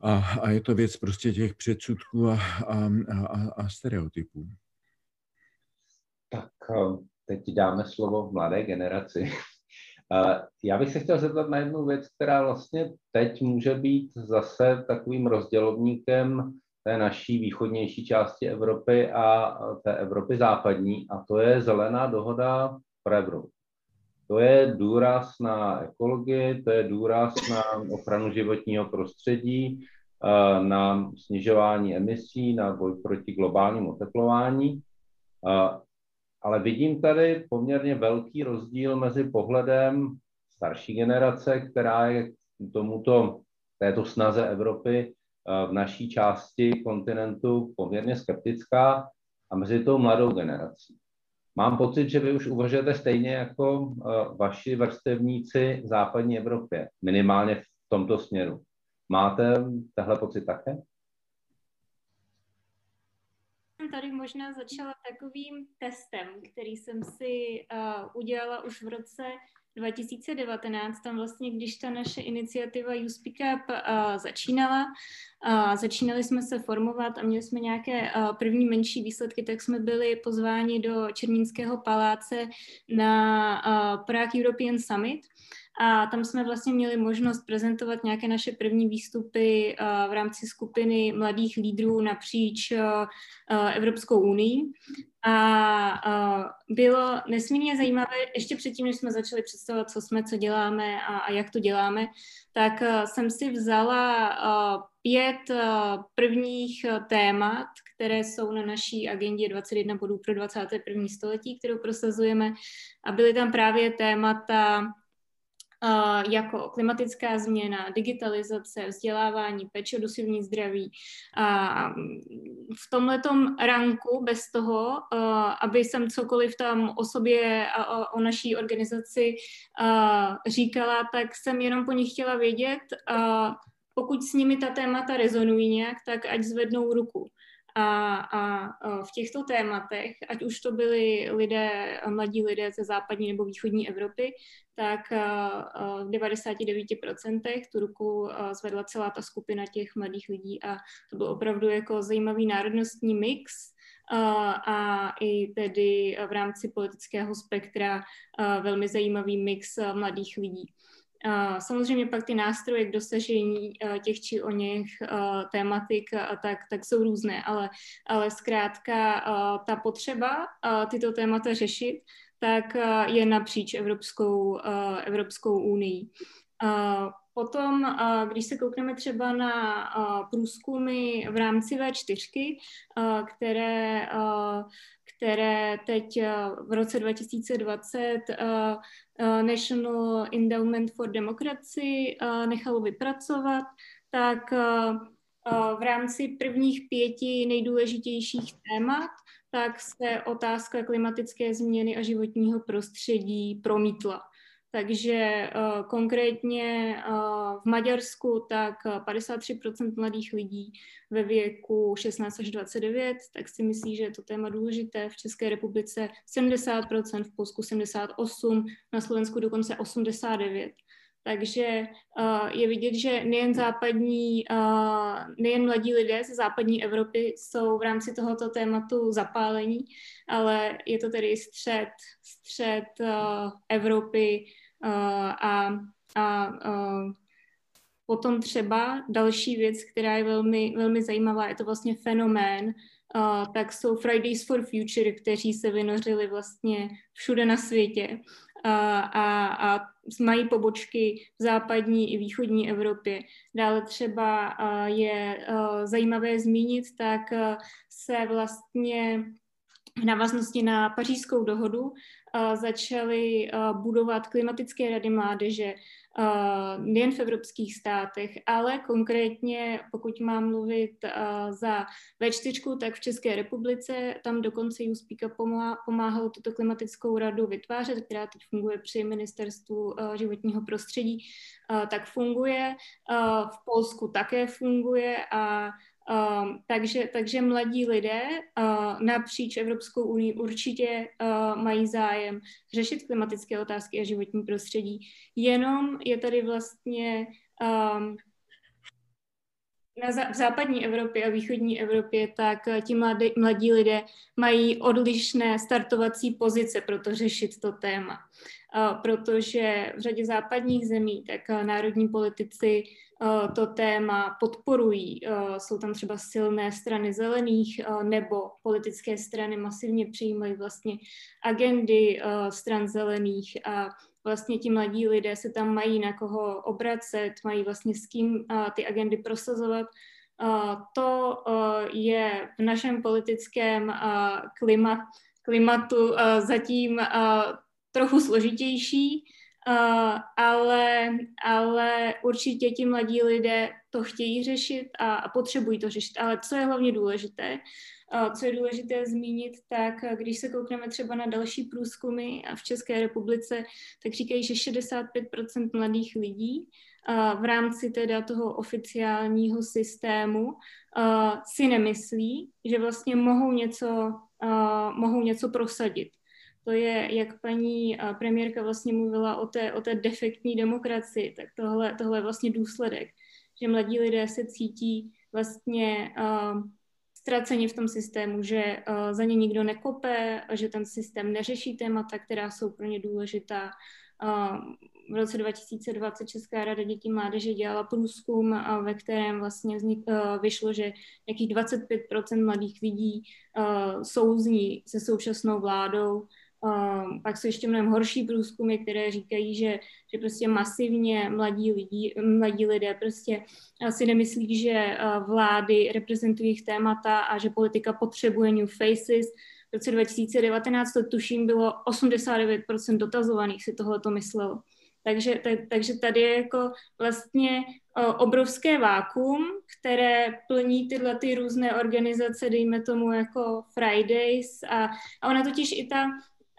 a, a je to věc prostě těch předsudků a, a, a, a stereotypů. Tak eh, teď dáme slovo mladé generaci. Eh, já bych se chtěl zeptat na jednu věc, která vlastně teď může být zase takovým rozdělovníkem té naší východnější části Evropy a té Evropy západní, a to je zelená dohoda pro Evropu. To je důraz na ekologii, to je důraz na ochranu životního prostředí, eh, na snižování emisí, na boj proti globálnímu oteplování. Eh, ale vidím tady poměrně velký rozdíl mezi pohledem starší generace, která je tomuto, této snaze Evropy v naší části kontinentu poměrně skeptická a mezi tou mladou generací. Mám pocit, že vy už uvažujete stejně jako vaši vrstevníci v západní Evropě, minimálně v tomto směru. Máte tehle pocit také? Tady možná začala takovým testem, který jsem si uh, udělala už v roce 2019, tam vlastně, když ta naše iniciativa You Speak Up uh, začínala, uh, začínali jsme se formovat a měli jsme nějaké uh, první menší výsledky, tak jsme byli pozváni do Černínského paláce na Prague European Summit. A tam jsme vlastně měli možnost prezentovat nějaké naše první výstupy v rámci skupiny mladých lídrů napříč Evropskou unii. A bylo nesmírně zajímavé, ještě předtím, než jsme začali představovat, co jsme, co děláme a, a jak to děláme, tak jsem si vzala pět prvních témat, které jsou na naší agendě 21 bodů pro 21. století, kterou prosazujeme. A byly tam právě témata jako klimatická změna, digitalizace, vzdělávání, péče o dosivní zdraví. A v tomhletom ranku, bez toho, aby jsem cokoliv tam o sobě a o naší organizaci říkala, tak jsem jenom po nich chtěla vědět, pokud s nimi ta témata rezonují nějak, tak ať zvednou ruku. A, a v těchto tématech, ať už to byli lidé, mladí lidé ze západní nebo východní Evropy, tak v 99% tu ruku zvedla celá ta skupina těch mladých lidí a to byl opravdu jako zajímavý národnostní mix a i tedy v rámci politického spektra velmi zajímavý mix mladých lidí. Samozřejmě pak ty nástroje k dosažení těch či o něch tématik tak, tak jsou různé, ale, ale zkrátka ta potřeba tyto témata řešit, tak je napříč Evropskou, Evropskou unii. Potom, když se koukneme třeba na průzkumy v rámci V4, které, které teď v roce 2020 National Endowment for Democracy nechalo vypracovat, tak v rámci prvních pěti nejdůležitějších témat tak se otázka klimatické změny a životního prostředí promítla. Takže uh, konkrétně uh, v Maďarsku tak 53% mladých lidí ve věku 16 až 29 tak si myslí, že je to téma důležité. V České republice 70%, v Polsku 78%, na Slovensku dokonce 89%. Takže uh, je vidět, že nejen západní, uh, nejen mladí lidé ze západní Evropy jsou v rámci tohoto tématu zapálení, ale je to tedy střed, střed uh, Evropy a, a uh, potom třeba další věc, která je velmi, velmi zajímavá, je to vlastně fenomén, uh, tak jsou Fridays for Future, kteří se vynořili vlastně všude na světě uh, a, a mají pobočky v západní i východní Evropě. Dále třeba uh, je uh, zajímavé zmínit, tak uh, se vlastně v na pařížskou dohodu začali budovat klimatické rady mládeže, nejen v evropských státech, ale konkrétně, pokud mám mluvit za V4, tak v České republice, tam dokonce USPIKA pomáhal tuto klimatickou radu vytvářet, která teď funguje při ministerstvu životního prostředí, tak funguje. V Polsku také funguje a Uh, takže, takže mladí lidé uh, napříč Evropskou unii určitě uh, mají zájem řešit klimatické otázky a životní prostředí. Jenom je tady vlastně um, na zá, v západní Evropě a východní Evropě, tak ti mladí, mladí lidé mají odlišné startovací pozice pro to řešit to téma. Uh, protože v řadě západních zemí tak uh, národní politici Eh, to téma podporují. Eh, jsou tam třeba silné strany zelených eh, nebo politické strany masivně přijímají vlastně agendy stran zelených a vlastně ti mladí lidé se tam mají na koho obracet, mají vlastně s kým ty agendy prosazovat. To je v našem politickém klimatu zatím trochu složitější, ale, ale určitě ti mladí lidé to chtějí řešit a, a potřebují to řešit. Ale co je hlavně důležité, co je důležité zmínit, tak když se koukneme třeba na další průzkumy v České republice, tak říkají, že 65% mladých lidí v rámci teda toho oficiálního systému si nemyslí, že vlastně mohou něco, mohou něco prosadit. To je, jak paní premiérka vlastně mluvila o té, o té defektní demokracii, tak tohle, tohle je vlastně důsledek, že mladí lidé se cítí vlastně ztraceni v tom systému, že uh, za ně nikdo nekope, a že ten systém neřeší témata, která jsou pro ně důležitá. Uh, v roce 2020 Česká rada dětí mládeže dělala průzkum, ve kterém vlastně vznik, vyšlo, že nějakých 25% mladých lidí souzní se současnou vládou Pak jsou ještě mnohem horší průzkumy, které říkají, že, že prostě masivně mladí, lidi, mladí lidé prostě si nemyslí, že vlády reprezentují jejich témata a že politika potřebuje new faces. V roce 2019 to tuším bylo 89% dotazovaných si tohle to myslelo. Takže, tak, takže tady je jako vlastně obrovské vákum, které plní tyhle ty různé organizace, dejme tomu jako Fridays a, a ona totiž i ta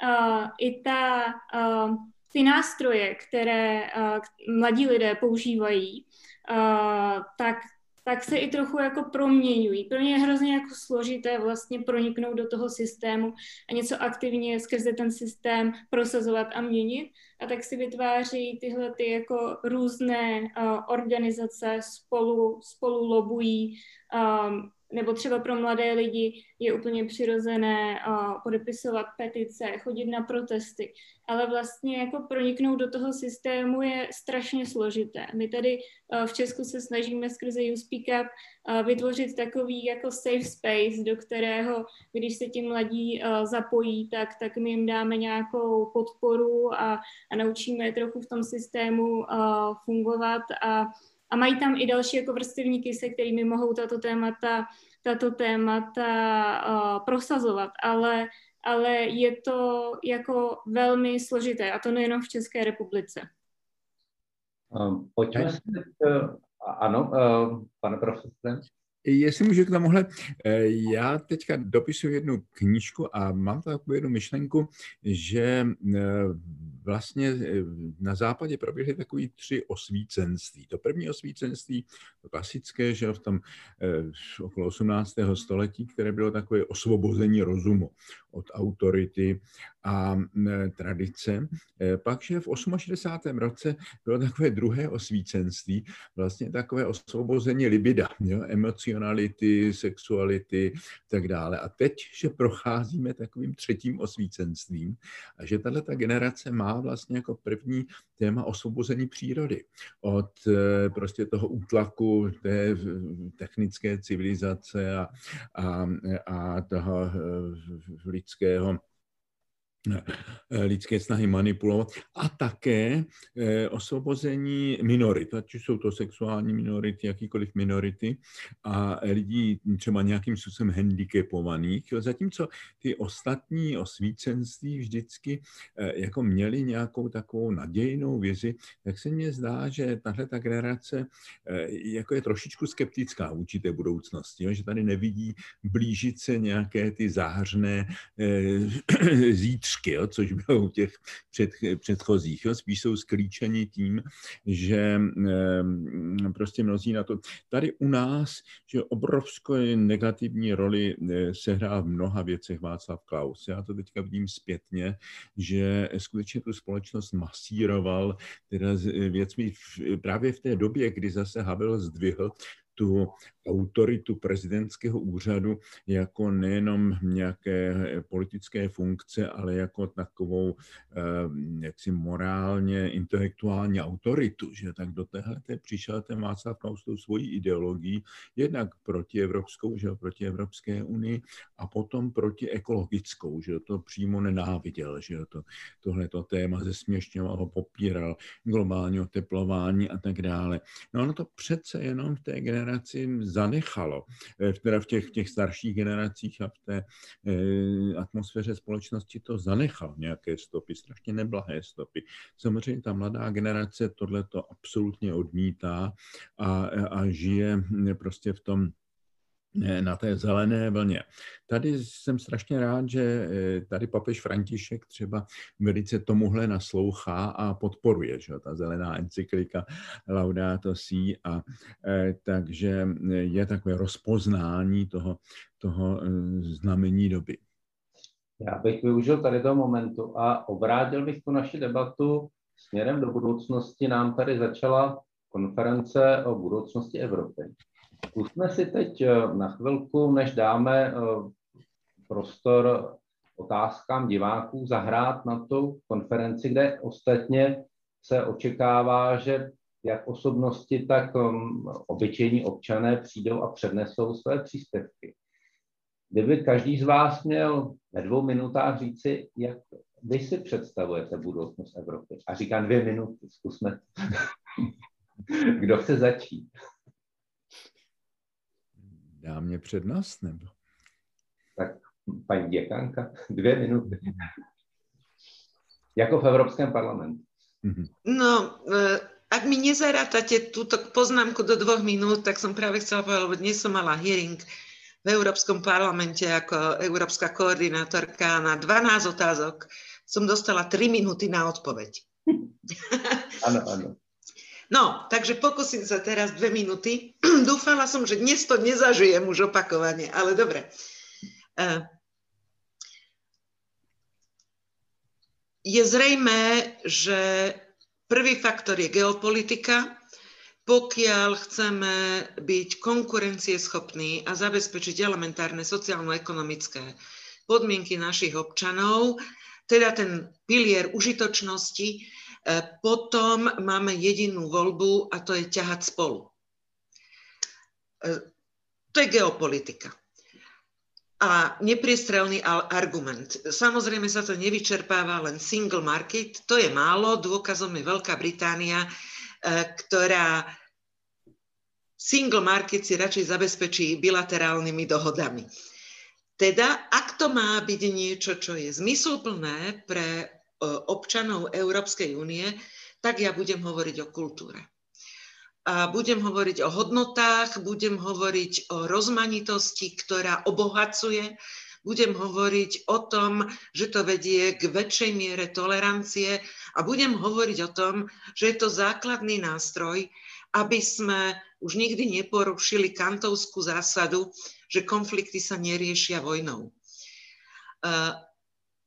uh, i ta, uh, ty nástroje, které uh, mladí lidé používají, uh, tak tak se i trochu jako proměňují. Pro ně je hrozně jako složité vlastně proniknout do toho systému a něco aktivně skrze ten systém prosazovat a měnit. A tak si vytváří tyhle ty jako různé uh, organizace, spolu, spolu lobují um, nebo třeba pro mladé lidi je úplně přirozené podepisovat petice, chodit na protesty, ale vlastně jako proniknout do toho systému je strašně složité. My tady v Česku se snažíme skrze You Speak Up vytvořit takový jako safe space, do kterého, když se ti mladí zapojí, tak, tak my jim dáme nějakou podporu a, a naučíme je trochu v tom systému fungovat a a mají tam i další jako vrstevníky, se kterými mohou tato témata, tato témata uh, prosazovat, ale, ale je to jako velmi složité a to nejenom v České republice. Um, pojďme se, uh, ano, uh, pane profesore. Jestli můžu k tomuhle, eh, já teďka dopisuji jednu knížku a mám takovou jednu myšlenku, že eh, vlastně eh, na západě proběhly takový tři osvícenství. To první osvícenství, to klasické, že v tom okolo 18. století, které bylo takové osvobození rozumu od autority a tradice. Pak, že v 68. roce bylo takové druhé osvícenství, vlastně takové osvobození libida, jo, emocionality, sexuality tak dále. A teď, že procházíme takovým třetím osvícenstvím a že tahle ta generace má vlastně jako první téma osvobození přírody od eh, prostě toho útlaku té technické civilizace a, a, a toho eh, lidského Eh, lidské snahy manipulovat a také eh, osvobození minorit, ať už jsou to sexuální minority, jakýkoliv minority a lidí třeba nějakým způsobem handicapovaných, zatímco ty ostatní osvícenství vždycky eh, jako měli nějakou takovou nadějnou vizi, tak se mně zdá, že tahle ta generace jako je trošičku skeptická vůči té budoucnosti, že tady nevidí blížit se nějaké ty zářné zítřky, což bylo u těch před, předchozích. Jo? Spíš jsou sklíčeni tím, že prostě mnozí na to. Tady u nás, že obrovskou negativní roli eh, sehrál v mnoha věcech Václav Klaus. Já to teďka vidím zpětně, že skutečně tu společnost masíroval teda věcmi právě v té době, kdy zase Havel zdvihl tu autoritu prezidentského úřadu jako nejenom nějaké politické funkce, ale jako takovou eh, jaksi morálně, intelektuální autoritu. Že? Tak do téhle přišel ten Václav Klaus tou svojí ideologií, jednak proti evropskou, že? proti Evropské unii a potom proti ekologickou, že to přímo nenáviděl, že to, tohleto téma zesměšňoval, popíral, globální oteplování a tak dále. No ono to přece jenom v té generaci zanechalo, eh, teda v těch, v těch starších generacích a v té eh, atmosféře společnosti to zanechalo nějaké stopy, strašně neblahé stopy. Samozřejmě ta mladá generace tohle to absolutně odmítá a, a žije prostě v tom na té zelené vlně. Tady jsem strašně rád, že eh, tady papež František třeba velice tomuhle naslouchá a podporuje, že ta zelená encyklika Laudato Si a eh, takže je takové rozpoznání toho, toho eh, znamení doby. Já bych využil tady toho momentu a obrátil bych tu naši debatu směrem do budoucnosti. Nám tady začala konference o budoucnosti Evropy. Zkusme si teď eh, na chvilku, než dáme eh, prostor otázkám diváků, zahrát na tu konferenci, kde ostatně se očekává, že jak osobnosti, tak um, obyčejní občané přijdou a přednesou své příspěvky. Kdyby každý z vás měl ve dvou minutách říci, jak vy si představujete budoucnost Evropy. A říkám dvě minuty, zkusme. Kdo chce začít? Dá mě přednost, nebo? Tak paní děkanka, dvě minuty. Jako v Evropském parlamentu. Mhm. No, e, ak mi nezarátate túto poznámku do dvoch minút, tak som práve chcela povedať, lebo dnes som mala hearing v Európskom parlamente ako európska koordinátorka na 12 otázok. Som dostala 3 minúty na odpoveď. Áno, áno. No, takže pokúsim sa teraz dve minúty. Dúfala som, že dnes to nezažijem už opakovane, ale dobre. E, je zrejme, že prvý faktor je geopolitika. Pokiaľ chceme byť konkurencieschopní a zabezpečiť elementárne sociálno-ekonomické podmienky našich občanov, teda ten pilier užitočnosti, potom máme jedinú voľbu a to je ťahať spolu. E, to je geopolitika. A nepriestrelný argument. Samozrejme sa to nevyčerpáva len single market, to je málo, dôkazom je Veľká Británia, e, ktorá single market si radšej zabezpečí bilaterálnymi dohodami. Teda, ak to má byť niečo, čo je zmysluplné pre občanov Európskej únie, tak ja budem hovoriť o kultúre. A budem hovoriť o hodnotách, budem hovoriť o rozmanitosti, ktorá obohacuje, budem hovoriť o tom, že to vedie k väčšej miere tolerancie a budem hovoriť o tom, že je to základný nástroj, aby sme už nikdy neporušili kantovskú zásadu, že konflikty sa neriešia vojnou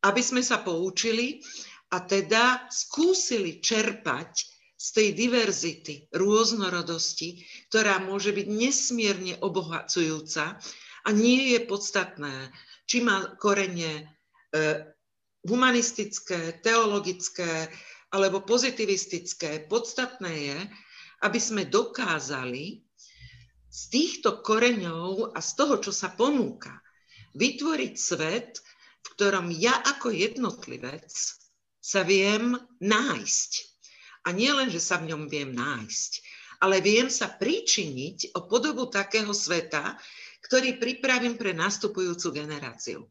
aby sme sa poučili a teda skúsili čerpať z tej diverzity, rôznorodosti, ktorá môže byť nesmierne obohacujúca a nie je podstatné, či má korene e, humanistické, teologické alebo pozitivistické. Podstatné je, aby sme dokázali z týchto koreňov a z toho, čo sa ponúka, vytvoriť svet, v ktorom ja ako jednotlivec sa viem nájsť. A nie len, že sa v ňom viem nájsť, ale viem sa príčiniť o podobu takého sveta, ktorý pripravím pre nastupujúcu generáciu.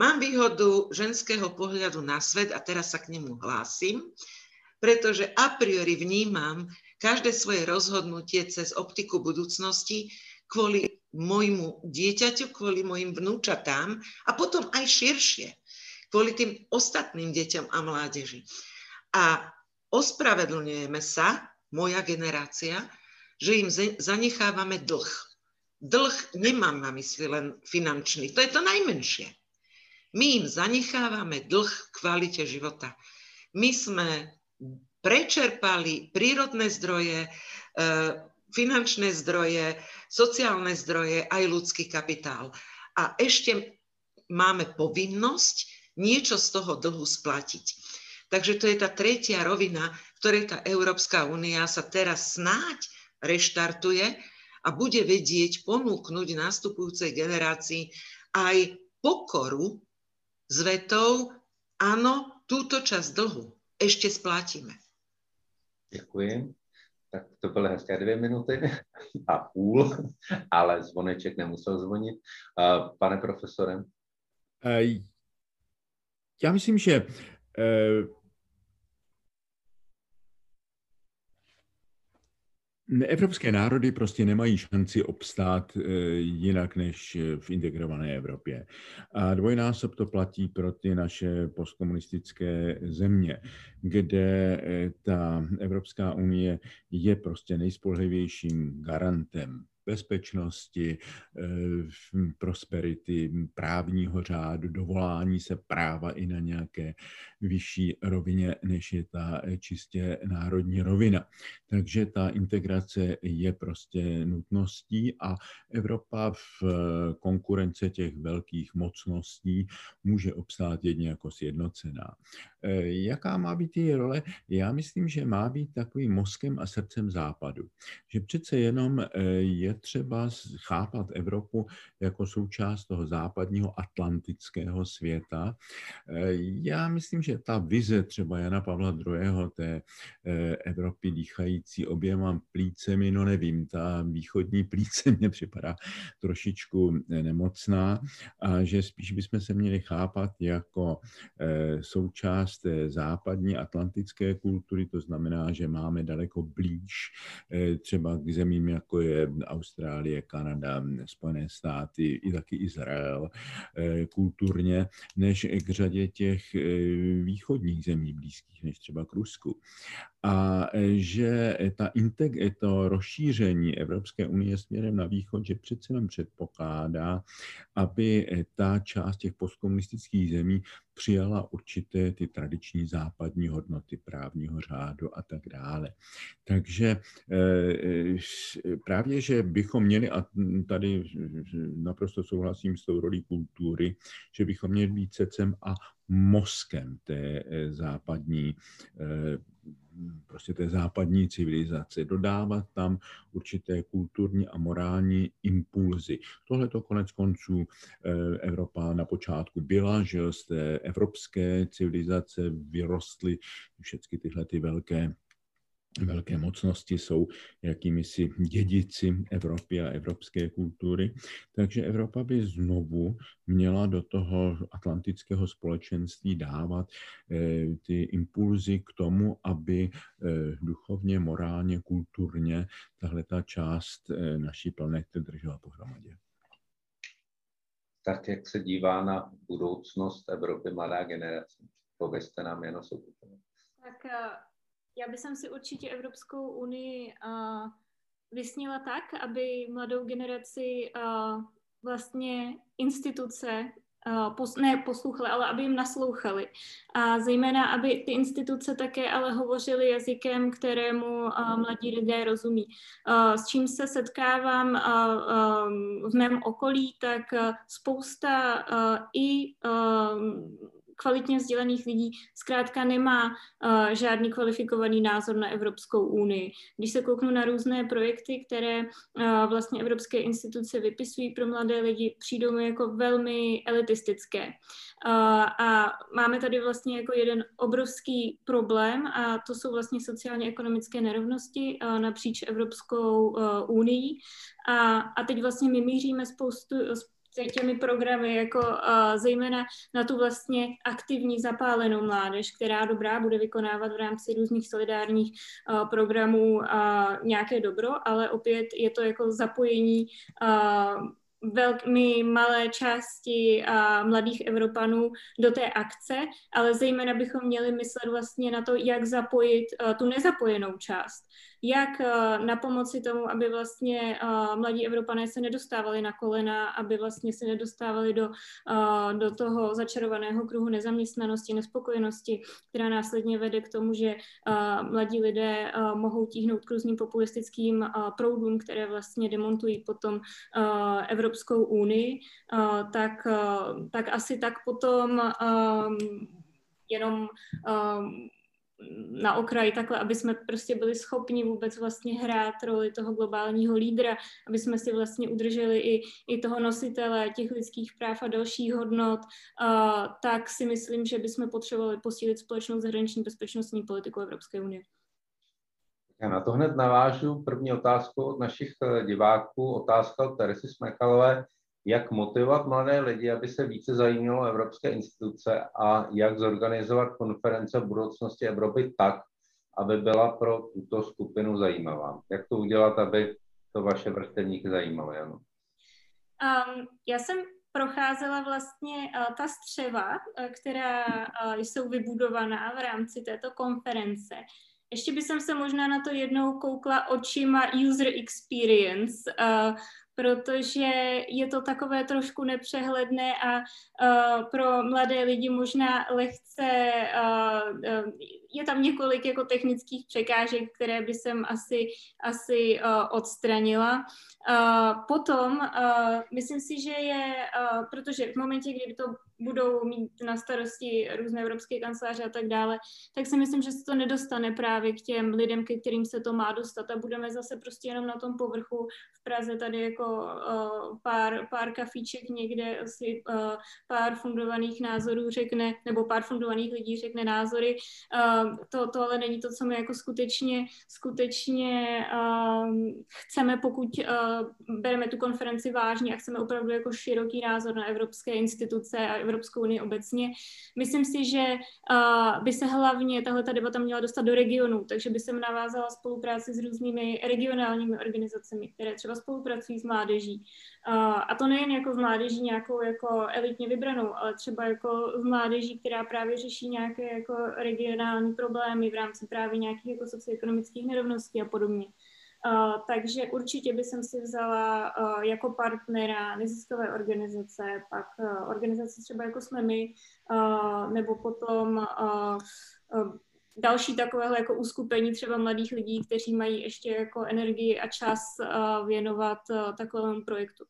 Mám výhodu ženského pohľadu na svet a teraz sa k nemu hlásim, pretože a priori vnímam každé svoje rozhodnutie cez optiku budúcnosti kvôli môjmu dieťaťu, kvôli mojim vnúčatám a potom aj širšie, kvôli tým ostatným deťom a mládeži. A ospravedlňujeme sa, moja generácia, že im zanechávame dlh. Dlh nemám na mysli len finančný, to je to najmenšie. My im zanechávame dlh kvalite života. My sme prečerpali prírodné zdroje, e, finančné zdroje, sociálne zdroje, aj ľudský kapitál. A ešte máme povinnosť niečo z toho dlhu splatiť. Takže to je tá tretia rovina, v ktorej tá Európska únia sa teraz snáď reštartuje a bude vedieť ponúknuť nastupujúcej generácii aj pokoru s vetou, áno, túto časť dlhu ešte splátime. Děkuji. Tak to byly hezké dvě minuty a půl, ale zvoneček nemusel zvonit. Pane profesore? Já myslím, že Evropské národy prostě nemají šanci obstát eh, jinak než v integrované Evropě. A dvojnásob to platí pro ty naše postkomunistické země, kde eh, ta Evropská unie je prostě nejspolehlivějším garantem bezpečnosti, eh, prosperity, právního řádu, dovolání se práva i na nějaké vyšší rovině, než je ta čistě národní rovina. Takže ta integrace je prostě nutností a Evropa v konkurence těch velkých mocností může obstát jedně jako sjednocená. Eh, jaká má být její role? Já myslím, že má být takovým mozkem a srdcem západu. Že přece jenom eh, je třeba chápat Evropu jako součást toho západního atlantického světa. Eh, já myslím, že ta vize třeba Jana Pavla II. té Evropy dýchající oběma plícemi, no nevím, ta východní plíce mě připadá trošičku nemocná a že spíš bychom se měli chápat jako součást z té západní atlantické kultury, to znamená, že máme daleko blíž eh, třeba k zemím, jako je Austrálie, Kanada, Spojené státy, i taky Izrael eh, kulturně, než k řadě těch eh, východních zemí blízkých, než třeba k Rusku a že ta integ- to rozšíření Evropské unie směrem na východ, že přece jenom předpokládá, aby ta část těch postkomunistických zemí přijala určité ty tradiční západní hodnoty právního řádu a tak dále. Takže právě, že bychom měli, a tady naprosto souhlasím s tou rolí kultury, že bychom měli být cecem a mozkem té západní prostě té západní civilizace, dodávat tam určité kulturní a morální impulzy. Tohle to konec konců eh, Evropa na počátku byla, že z té evropské civilizace vyrostly všechny tyhle ty velké velké mocnosti jsou jakými si dědici Evropy a evropské kultury. Takže Evropa by znovu měla do toho atlantického společenství dávat eh, ty impulzy k tomu, aby eh, duchovně, morálně, kulturně tahle ta část eh, naší planety držela pohromadě. Tak jak se dívá na budoucnost Evropy mladá generace? Povězte nám jen o Tak já bych si určitě Evropskou unii uh, vysnila tak, aby mladou generaci uh, vlastně instituce ne poslouchali, ale aby jim naslouchali. A zejména, aby ty instituce také ale hovořily jazykem, kterému mladí lidé rozumí. S čím se setkávám v mém okolí, tak spousta i kvalitně vzdělaných lidí zkrátka nemá uh, žádný kvalifikovaný názor na Evropskou unii. Když se kouknu na různé projekty, které uh, vlastně evropské instituce vypisují pro mladé lidi, přijdou mi jako velmi elitistické. Uh, a máme tady vlastně jako jeden obrovský problém a to jsou vlastně sociálně-ekonomické nerovnosti uh, napříč Evropskou uh, unii. A, a teď vlastně my míříme spoustu, těmi programy, jako uh, zejména na tu vlastně aktivní zapálenou mládež, která dobrá bude vykonávat v rámci různých solidárních uh, programů uh, nějaké dobro, ale opět je to jako zapojení uh, velmi malé části a mladých Evropanů do té akce, ale zejména bychom měli myslet vlastně na to, jak zapojit uh, tu nezapojenou část jak eh, na pomoci tomu, aby vlastně eh, mladí Evropané se nedostávali na kolena, aby vlastně se nedostávali do, eh, do toho začarovaného kruhu nezaměstnanosti, nespokojenosti, která následně vede k tomu, že mladí lidé mohou tíhnout k různým populistickým proudům, které vlastně demontují potom Evropskou unii, tak, tak asi tak potom jenom na okraji takhle, aby jsme prostě byli schopni vůbec vlastně hrát roli toho globálního lídra, aby jsme si vlastně udrželi i, i toho nositele těch lidských práv a dalších hodnot, uh, tak si myslím, že bychom potřebovali posílit společnou zahraniční bezpečnostní politiku Evropské unie. Já na to hned navážu. První otázku od našich eh, diváků, otázka od Teresy Smechalové jak motivovat mladé lidi, aby se více zajímalo evropské instituce a jak zorganizovat konference v budoucnosti Evropy tak, aby byla pro tuto skupinu zajímavá. Jak to udělat, aby to vaše vrstevníky zajímalo? Um, já jsem procházela vlastně uh, ta střeva, uh, která uh, jsou vybudovaná v rámci této konference. Ještě bych se možná na to jednou koukla očima user experience, protože je to takové trošku nepřehledné a uh, pro mladé lidi možná lehce, uh, uh, je tam několik jako technických překážek, které by jsem asi, asi uh, odstranila. Uh, potom, uh, myslím si, že je, uh, protože v momentě, kdy to budou mít na starosti různé evropské kanceláře a tak dále, tak si myslím, že se to nedostane právě k těm lidem, ke kterým se to má dostat a budeme zase prostě jenom na tom povrchu v Praze tady jako uh, pár, pár kafíček někde asi uh, pár fundovaných názorů řekne, nebo pár fundovaných lidí řekne názory. Uh, to, to ale není to, co my jako skutečně, skutečně uh, chceme, pokud uh, bereme tu konferenci vážně a chceme opravdu jako široký názor na evropské instituce a Evropskou unii obecně. Myslím si, že uh, by se hlavně tahle ta debata měla dostat do regionu, takže by se navázala spolupráci s různými regionálními organizacemi, které třeba spolupracují s mládeží. Uh, a to nejen jako s mládeží nějakou jako elitně vybranou, ale třeba jako s mládeží, která právě řeší nějaké jako regionální problémy v rámci právě nějakých jako socioekonomických nerovností a podobně. Uh, takže určitě bych si vzala uh, jako partnera neziskové organizace, pak uh, organizace třeba jako jsme my, nebo potom další takovéhle jako uskupení třeba mladých lidí, kteří mají ještě jako energii a čas věnovat takovému projektu.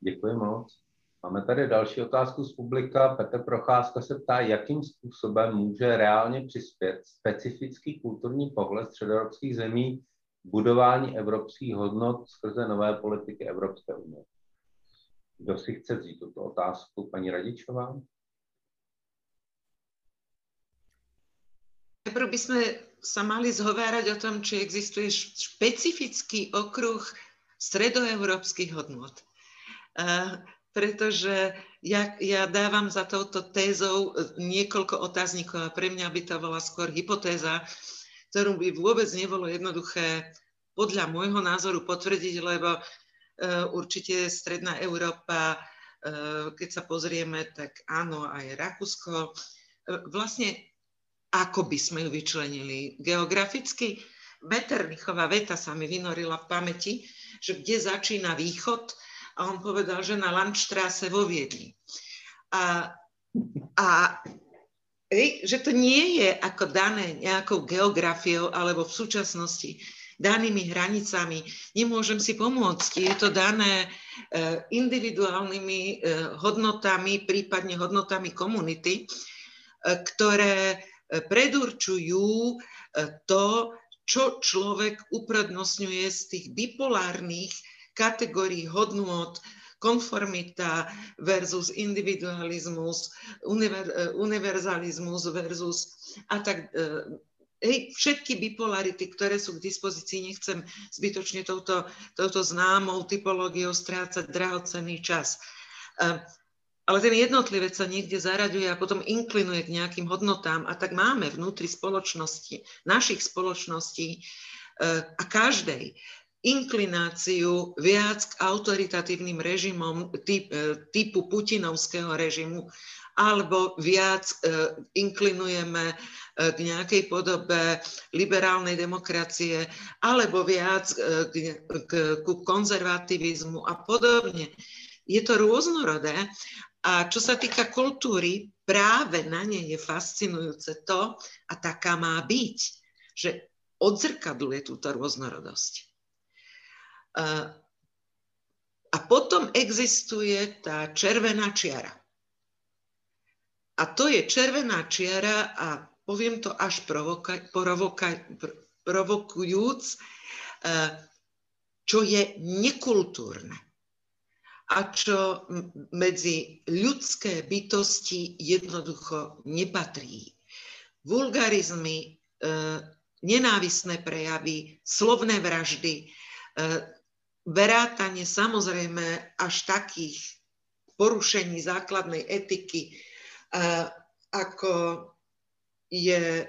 Děkuji moc. Máme tady další otázku z publika. Petr Procházka se ptá, jakým způsobem může reálně přispět specifický kulturní pohled středoevropských zemí budování evropských hodnot skrze nové politiky Evropské unie. Kdo si chce vzít tuto otázku? Paní Radičová? Najprv by sme sa mali zhovárať o tom, či existuje špecifický okruh stredoevropských hodnot. Pretože ja, ja dávam za touto tézou niekoľko otáznikov a pre mňa by to bola skôr hypotéza, ktorú by vôbec nebolo jednoduché podľa môjho názoru potvrdiť, lebo uh, určite Stredná Európa, uh, keď sa pozrieme, tak áno, aj Rakúsko, uh, vlastne ako by sme ju vyčlenili geograficky. Metternichová veta sa mi vynorila v pamäti, že kde začína východ, a on povedal, že na Landstrasse vo Viedni. A, a že to nie je ako dané nejakou geografiou alebo v súčasnosti danými hranicami. Nemôžem si pomôcť. Je to dané e, individuálnymi e, hodnotami, prípadne hodnotami komunity, e, ktoré predurčujú to, čo človek uprednostňuje z tých bipolárnych kategórií hodnôt, konformita versus individualizmus, univer, univerzalizmus versus a tak hej, všetky bipolarity, ktoré sú k dispozícii, nechcem zbytočne touto, touto známou typológiou strácať drahocenný čas. Ale ten jednotlivec sa niekde zaraďuje a potom inklinuje k nejakým hodnotám a tak máme vnútri spoločnosti, našich spoločností e, a každej inklináciu viac k autoritatívnym režimom e, typu putinovského režimu alebo viac e, inklinujeme e, k nejakej podobe liberálnej demokracie, alebo viac k, k, ku konzervativizmu a podobne. Je to rôznorodé a čo sa týka kultúry, práve na nej je fascinujúce to, a taká má byť, že odzrkadluje túto rôznorodosť. A potom existuje tá červená čiara. A to je červená čiara a poviem to až provoka, provoka, provokujúc, eh, čo je nekultúrne a čo medzi ľudské bytosti jednoducho nepatrí. Vulgarizmy, eh, nenávisné prejavy, slovné vraždy, eh, verátanie samozrejme až takých porušení základnej etiky, ako je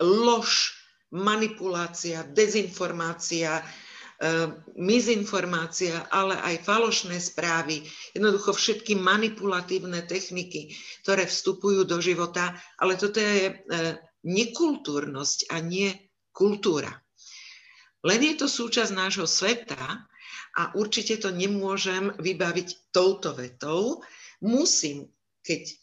lož, manipulácia, dezinformácia, mizinformácia, ale aj falošné správy, jednoducho všetky manipulatívne techniky, ktoré vstupujú do života, ale toto je e, nekultúrnosť a nie kultúra. Len je to súčasť nášho sveta a určite to nemôžem vybaviť touto vetou. Musím, keď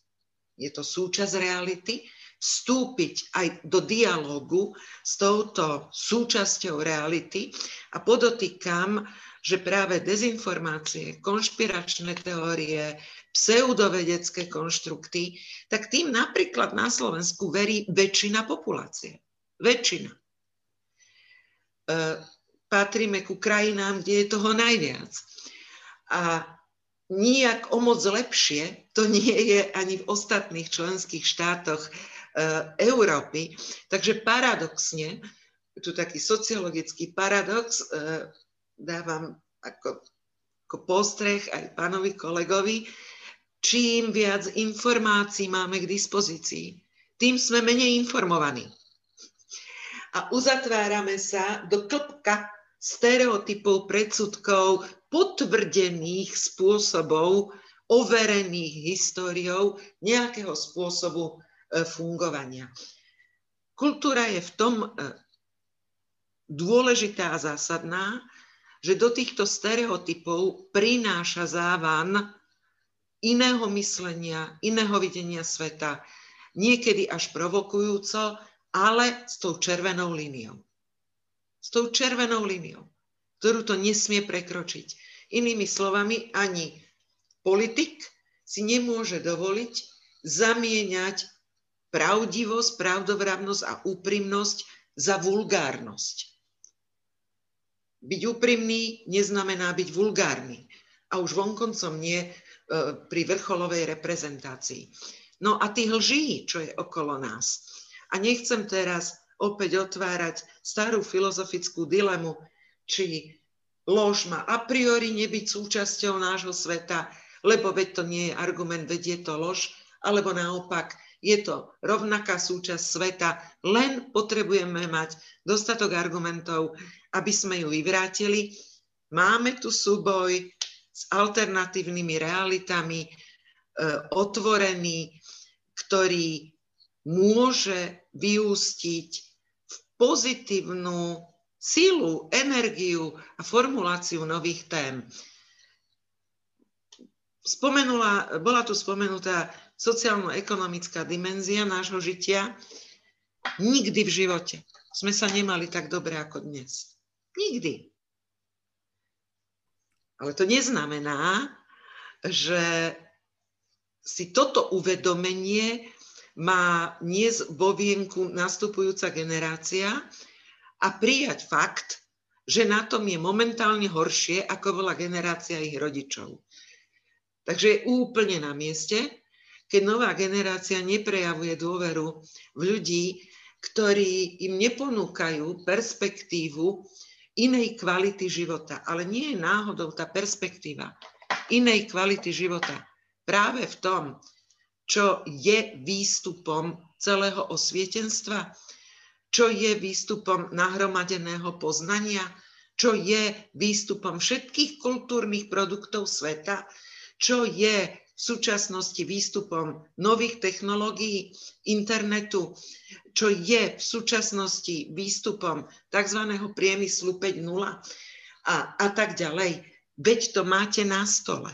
je to súčasť reality, vstúpiť aj do dialogu s touto súčasťou reality a podotýkam, že práve dezinformácie, konšpiračné teórie, pseudovedecké konštrukty, tak tým napríklad na Slovensku verí väčšina populácie. Väčšina. E, patríme ku krajinám, kde je toho najviac. A nijak o moc lepšie to nie je ani v ostatných členských štátoch e, Európy. Takže paradoxne, tu taký sociologický paradox, e, dávam ako, ako postreh aj pánovi kolegovi, čím viac informácií máme k dispozícii, tým sme menej informovaní. A uzatvárame sa do klpka stereotypov, predsudkov, potvrdených spôsobov, overených históriou nejakého spôsobu e, fungovania. Kultúra je v tom e, dôležitá a zásadná, že do týchto stereotypov prináša závan iného myslenia, iného videnia sveta, niekedy až provokujúco, ale s tou červenou líniou. S tou červenou líniou ktorú to nesmie prekročiť. Inými slovami, ani politik si nemôže dovoliť zamieňať pravdivosť, pravdovravnosť a úprimnosť za vulgárnosť. Byť úprimný neznamená byť vulgárny. A už vonkoncom nie e, pri vrcholovej reprezentácii. No a tých lží, čo je okolo nás. A nechcem teraz opäť otvárať starú filozofickú dilemu, či lož má a priori nebyť súčasťou nášho sveta, lebo veď to nie je argument, veď je to lož, alebo naopak, je to rovnaká súčasť sveta, len potrebujeme mať dostatok argumentov, aby sme ju vyvrátili. Máme tu súboj s alternatívnymi realitami, e, otvorený, ktorý môže vyústiť v pozitívnu sílu, energiu a formuláciu nových tém. Spomenula, bola tu spomenutá sociálno-ekonomická dimenzia nášho žitia. Nikdy v živote sme sa nemali tak dobre ako dnes. Nikdy. Ale to neznamená, že si toto uvedomenie má dnes vo vienku nastupujúca generácia a prijať fakt, že na tom je momentálne horšie, ako bola generácia ich rodičov. Takže je úplne na mieste, keď nová generácia neprejavuje dôveru v ľudí, ktorí im neponúkajú perspektívu inej kvality života. Ale nie je náhodou tá perspektíva inej kvality života práve v tom, čo je výstupom celého osvietenstva, čo je výstupom nahromadeného poznania, čo je výstupom všetkých kultúrnych produktov sveta, čo je v súčasnosti výstupom nových technológií, internetu, čo je v súčasnosti výstupom tzv. priemyslu 5.0 a, a tak ďalej. Veď to máte na stole.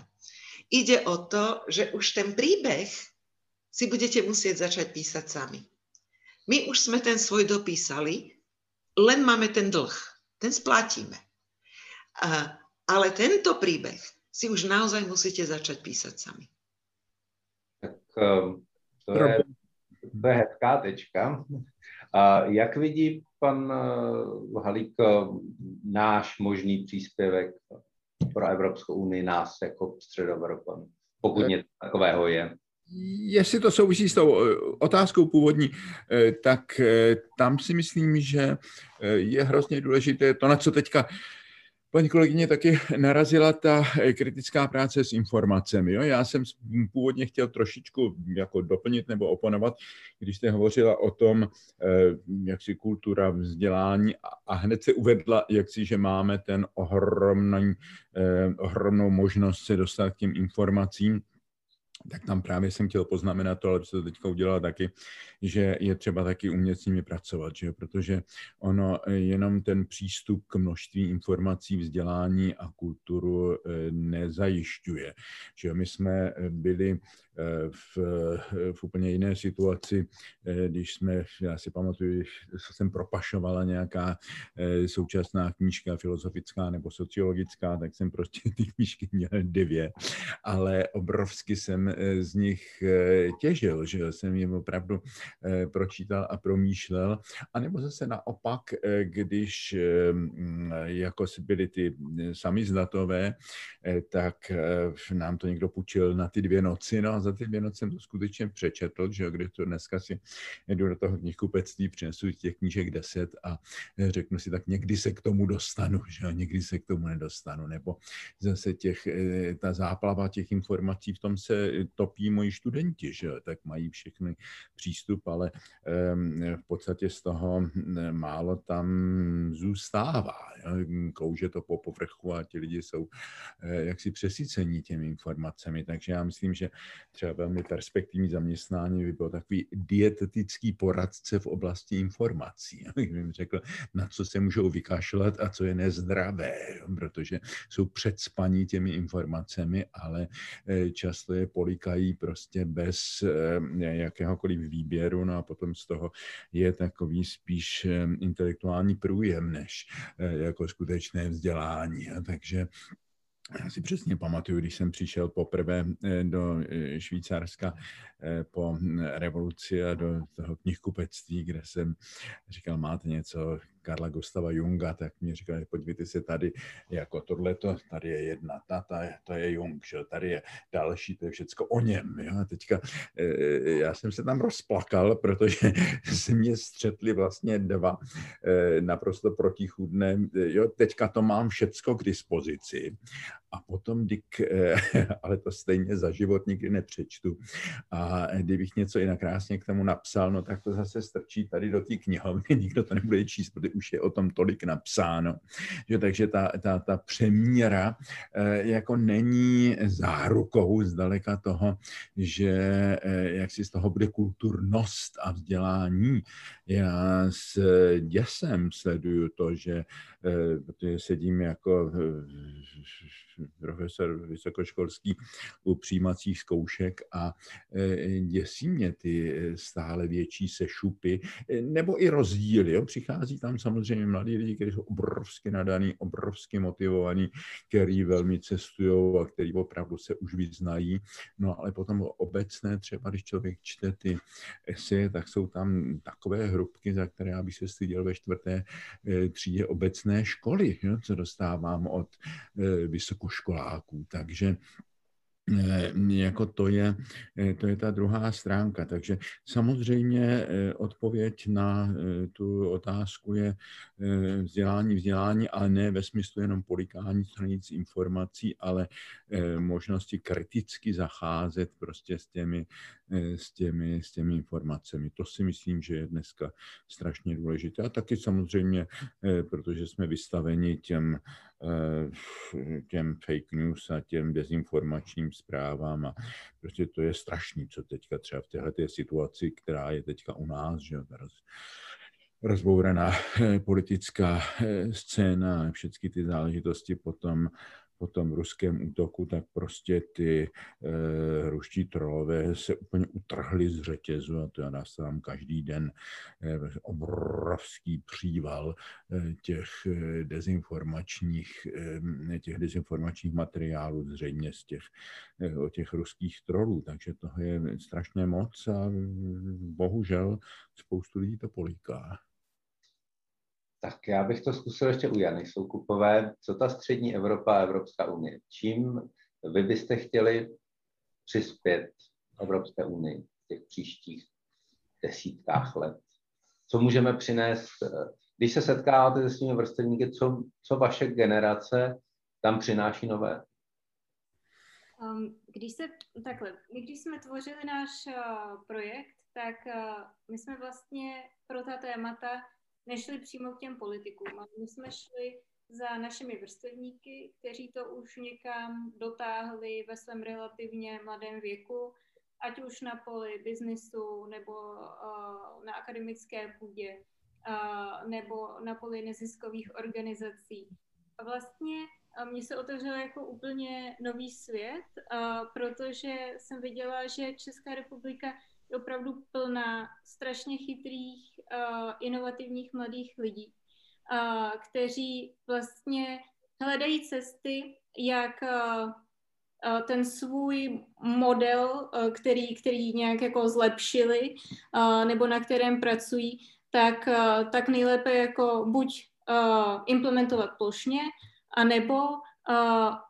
Ide o to, že už ten príbeh si budete musieť začať písať sami. My už sme ten svoj dopísali, len máme ten dlh. Ten splatíme. Ale tento príbeh si už naozaj musíte začať písať sami. Tak ehm, to je, to je hezká tečka. A jak vidí pan eh, Halík eh, náš možný příspěvek pro Evropskou unii, nás jako středoevropan, pokud něco takového je? Jestli to souvisí s tou eh, otázkou původní, tak tam si myslím, že je hrozně důležité to, na co teďka Paní kolegyně taky narazila ta eh, kritická práce s informacemi. Jo? Já jsem původně chtěl trošičku jako doplnit nebo oponovat, když jste hovořila o tom, eh, jak si kultura vzdělání a hned se uvedla, jak si, že máme ten ohromný, eh, ohromnou možnost se dostat k těm informacím tak tam právě jsem chtěl poznamenat to, ale se to teďka udělala taky, že je třeba taky umět s nimi pracovat, že? protože ono jenom ten přístup k množství informací, vzdělání a kulturu eh, nezajišťuje. Že my jsme byli v, v úplně jiné situaci, eh, když jsme, já si pamatuju, jsem propašovala nějaká eh, současná knížka filozofická nebo sociologická, tak jsem prostě ty knížky měl dvě, ale obrovsky jsem eh, z nich těžil, že jsem je opravdu pročítal a promýšlel. A nebo zase naopak, když jako byly ty samizdatové, tak nám to někdo půjčil na ty dvě noci, no a za ty dvě noci jsem to skutečně přečetl, že když to dneska si jdu do toho knihkupectví, přinesu těch knížek deset a řeknu si, tak někdy se k tomu dostanu, že a někdy se k tomu nedostanu, nebo zase těch, eh, ta záplava těch informací, v tom se topí moji studenti, že tak mají všechny přístup, ale v podstatě z toho málo tam zůstává. Klouže to po povrchu a ti lidi jsou eh, jaksi přesycení těmi informacemi, takže já myslím, že třeba velmi perspektivní zaměstnání by byl takový dietetický poradce v oblasti informací. Bych jim řekl, na co se můžou vykašlat a co je nezdravé, protože jsou předspaní těmi informacemi, ale eh, často je polikají prostě bez eh, jakéhokoliv výběru, no a potom z toho je takový spíš eh, intelektuální průjem, než jako skutečné vzdělání. Takže já si přesně pamatuju, když jsem přišel poprvé eh, do eh, Švýcarska eh, po revoluci a do toho knihkupectví, kde jsem říkal, máte něco Karla Gustava Junga, tak mi říkali, podívejte se tady, jako tohleto, tady je jedna, tata, to je Jung, že? tady je další, to je všecko o něm. Jo? A teďka já jsem se tam rozplakal, protože se mě střetli vlastně dva naprosto protichudné, jo, teďka to mám všecko k dispozici a potom, eh, ale to stejně za život nikdy nepřečtu. A kdybych něco jinak krásně k tomu napsal, no tak to zase strčí tady do té knihovny, nikdo to nebude číst, protože kdy už je o tom tolik napsáno. Že, takže ta, ta, ta přemíra jako není zárukou zdaleka toho, že jak si z toho bude kulturnost a vzdělání. Já s děsem sleduju to, že protože sedím jako profesor vysokoškolský u přijímacích zkoušek a děsí mě ty stále větší sešupy, nebo i rozdíly. Jo? Přichází tam samozřejmě mladí lidi, kteří jsou obrovsky nadaný, obrovsky motivovaní, kteří velmi cestují a kteří opravdu se už vyznají. No ale potom obecné, třeba když člověk čte ty eseje, tak jsou tam takové hrubky, za které já bych se styděl ve čtvrté třídě obecné školy, jo? co dostávám od vysokoškolských školáků. Takže eh, jako to je, eh, to je ta druhá stránka. Takže samozřejmě eh, odpověď na tu otázku je vzdělání, vzdělání, ale ne ve smyslu jenom polikání stranic informací, ale možnosti kriticky zacházet prostě s těmi, s těmi, s těmi informacemi. To si myslím, že je dneska strašně důležité. A taky samozřejmě, protože jsme vystaveni těm Eh, těm fake news a těm dezinformačním zprávám a prostě to je strašný, co teďka třeba v této situaci, která je teďka u nás, že roz, rozbouraná eh, politická eh, scéna všechny ty záležitosti potom po tom ruském útoku, tak prostě ty e, ruští trolové se úplně utrhli z řetězu a to já tam každý den e, obrovský příval e, těch dezinformačních, e, těch dezinformačních materiálů zřejmě z těch, e, o těch ruských trolů, takže toho je strašně moc a bohužel spoustu lidí to poliká. Tak já bych to zkusil ještě u Jany Soukupové. Co ta střední Evropa a Evropská unie? Čím vy byste chtěli přispět Evropské unii v těch příštích desítkách let? Co můžeme přinést? Když se setkáváte se svými vrstevníky, co, co vaše generace tam přináší nové? Um, když se, takhle, my když jsme tvořili náš uh, projekt, tak uh, my jsme vlastně pro ta témata nešli přímo k těm politikům, ale my jsme šli za našimi vrstevníky, kteří to už někam dotáhli ve svém relativně mladém věku, ať už na poli biznisu nebo uh, na akademické půdě uh, nebo na poli neziskových organizací. A vlastně uh, mně se otevřel jako úplně nový svět, protože jsem viděla, že Česká republika opravdu plná strašně chytrých, uh, inovativních mladých lidí, uh, kteří vlastně hledají cesty, jak uh, ten svůj model, který, který nějak jako zlepšili nebo na kterém pracují, tak, tak nejlépe jako buď implementovat plošně, anebo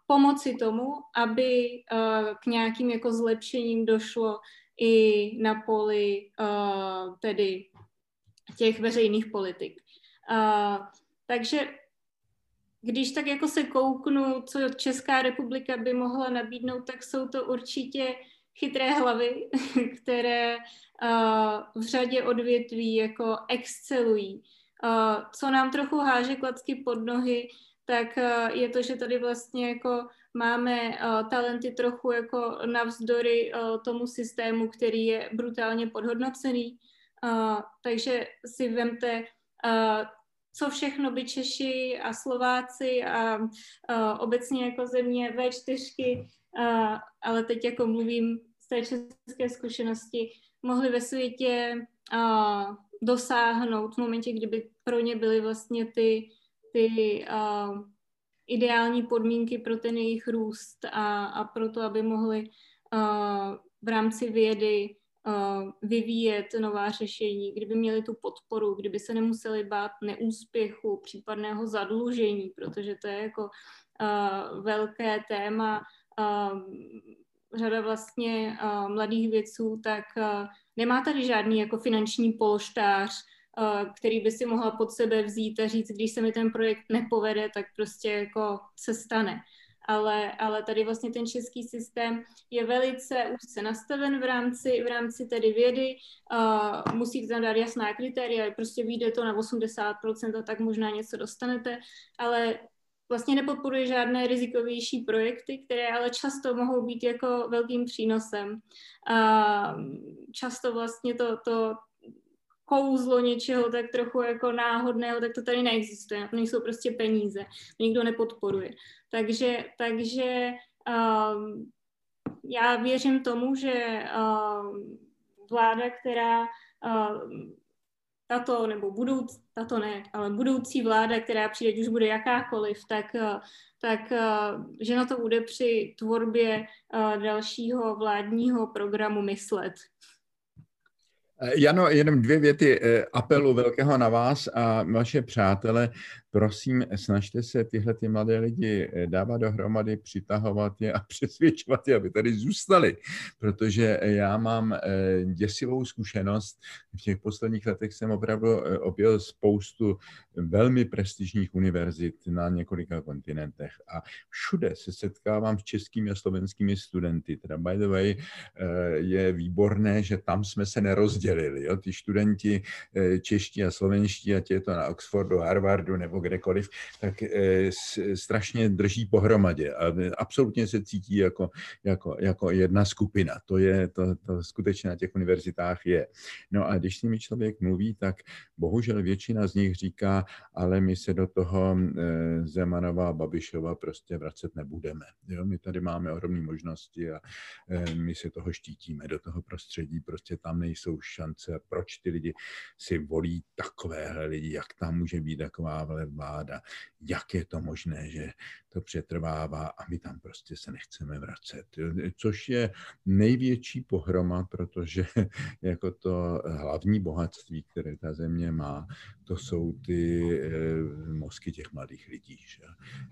pomoci tomu, aby k nějakým jako zlepšením došlo i na poli uh, tedy těch veřejných politik. Uh, takže když tak jako se kouknu, co Česká republika by mohla nabídnout, tak jsou to určitě chytré hlavy, které uh, v řadě odvětví jako excelují. Uh, co nám trochu háže klacky pod nohy, tak uh, je to, že tady vlastně jako máme uh, talenty trochu jako navzdory uh, tomu systému, který je brutálně podhodnocený. Uh, takže si vemte, uh, co všechno by Češi a Slováci a uh, obecně jako země V4, uh, ale teď jako mluvím z té české zkušenosti, mohli ve světě uh, dosáhnout v momentě, kdyby pro ně byly vlastně ty, ty uh, ideální podmínky pro ten jejich růst a, a pro to, aby mohli uh, v rámci vědy uh, vyvíjet nová řešení, kdyby měli tu podporu, kdyby se nemuseli bát neúspěchu, případného zadlužení, protože to je jako uh, velké téma. Uh, řada vlastně uh, mladých vědců, tak uh, nemá tady žádný jako finanční polštář, který by si mohla pod sebe vzít a říct, když se mi ten projekt nepovede, tak prostě jako se stane. ale, ale tady vlastně ten český systém je velice úzce nastaven v rámci, v rámci tedy vědy, uh, musíte tam dát jasná kritéria, prostě vyjde to na 80% a tak možná něco dostanete, ale vlastně nepodporuje žádné rizikovější projekty, které ale často mohou být jako velkým přínosem. A často vlastně to, to kouzlo něčeho tak trochu jako náhodného, tak to tady neexistuje. To nejsou prostě peníze. Nikdo nepodporuje. Takže, takže um, já věřím tomu, že um, vláda, která um, tato nebo budoucí, tato ne, ale budoucí vláda, která přijde, už bude jakákoliv, tak, tak že na to bude při tvorbě dalšího vládního programu myslet. Jano, jenom dvě věty eh, apelu velkého na vás a vaše přátele. Prosím, snažte se tyhle ty mladé lidi eh, dávat dohromady, přitahovat je a přesvědčovat je, aby tady zůstali, protože já mám eh, děsivou zkušenost. V těch posledních letech jsem opravdu objel spoustu velmi prestižních univerzit na několika kontinentech a všude se setkávám s českými a slovenskými studenty. Teda by the way, je výborné, že tam jsme se nerozdělili rozdělili. Jo? Ty studenti eh, čeští a slovenští, ať je to na Oxfordu, Harvardu nebo kdekoliv, tak eh, strašně drží pohromadě a absolutně se cítí jako, jako, jako jedna skupina. To je, to, to skutečně na těch univerzitách je. No a když s nimi člověk mluví, tak bohužel většina z nich říká, ale my se do toho eh, Zemanova a Babišova prostě vracet nebudeme. Jo? My tady máme ohromné možnosti a my se toho štítíme do toho prostředí, prostě tam nejsou šance, proč ty lidi si volí takovéhle lidi, jak tam může být taková vláda, jak je to možné, že to přetrvává a my tam prostě se nechceme vracet. Což je největší pohroma, protože jako to hlavní bohatství, které ta země má, to jsou ty eh, mozky těch mladých lidí. Že?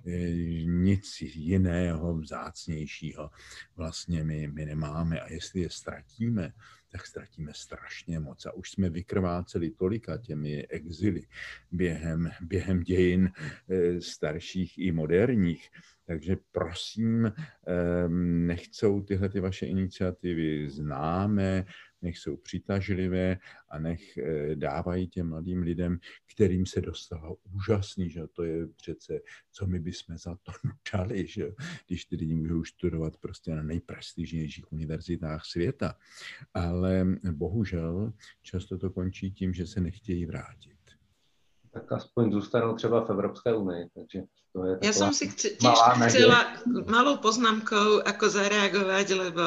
Eh, nic jiného, vzácnějšího vlastně my, my nemáme a jestli je ztratíme, tak ztratíme strašně moc. A už jsme vykrváceli tolika těmi exily během, během dějin eh, starších i moderních. Takže prosím, nechcou tyhle ty vaše iniciativy známé, nech jsou přitažlivé a nech eh, dávají těm mladým lidem, kterým se dostalo úžasný, že to je přece, co my bychom za to dali, že když ty lidi můžou studovat prostě na nejprestižnějších univerzitách světa. Ale bohužel často to končí tím, že se nechtějí vrátit. Tak aspoň zůstanou třeba v Evropské unii, takže to je Já jsem si chci, tiež chcela malou poznámkou ako zareagovať, lebo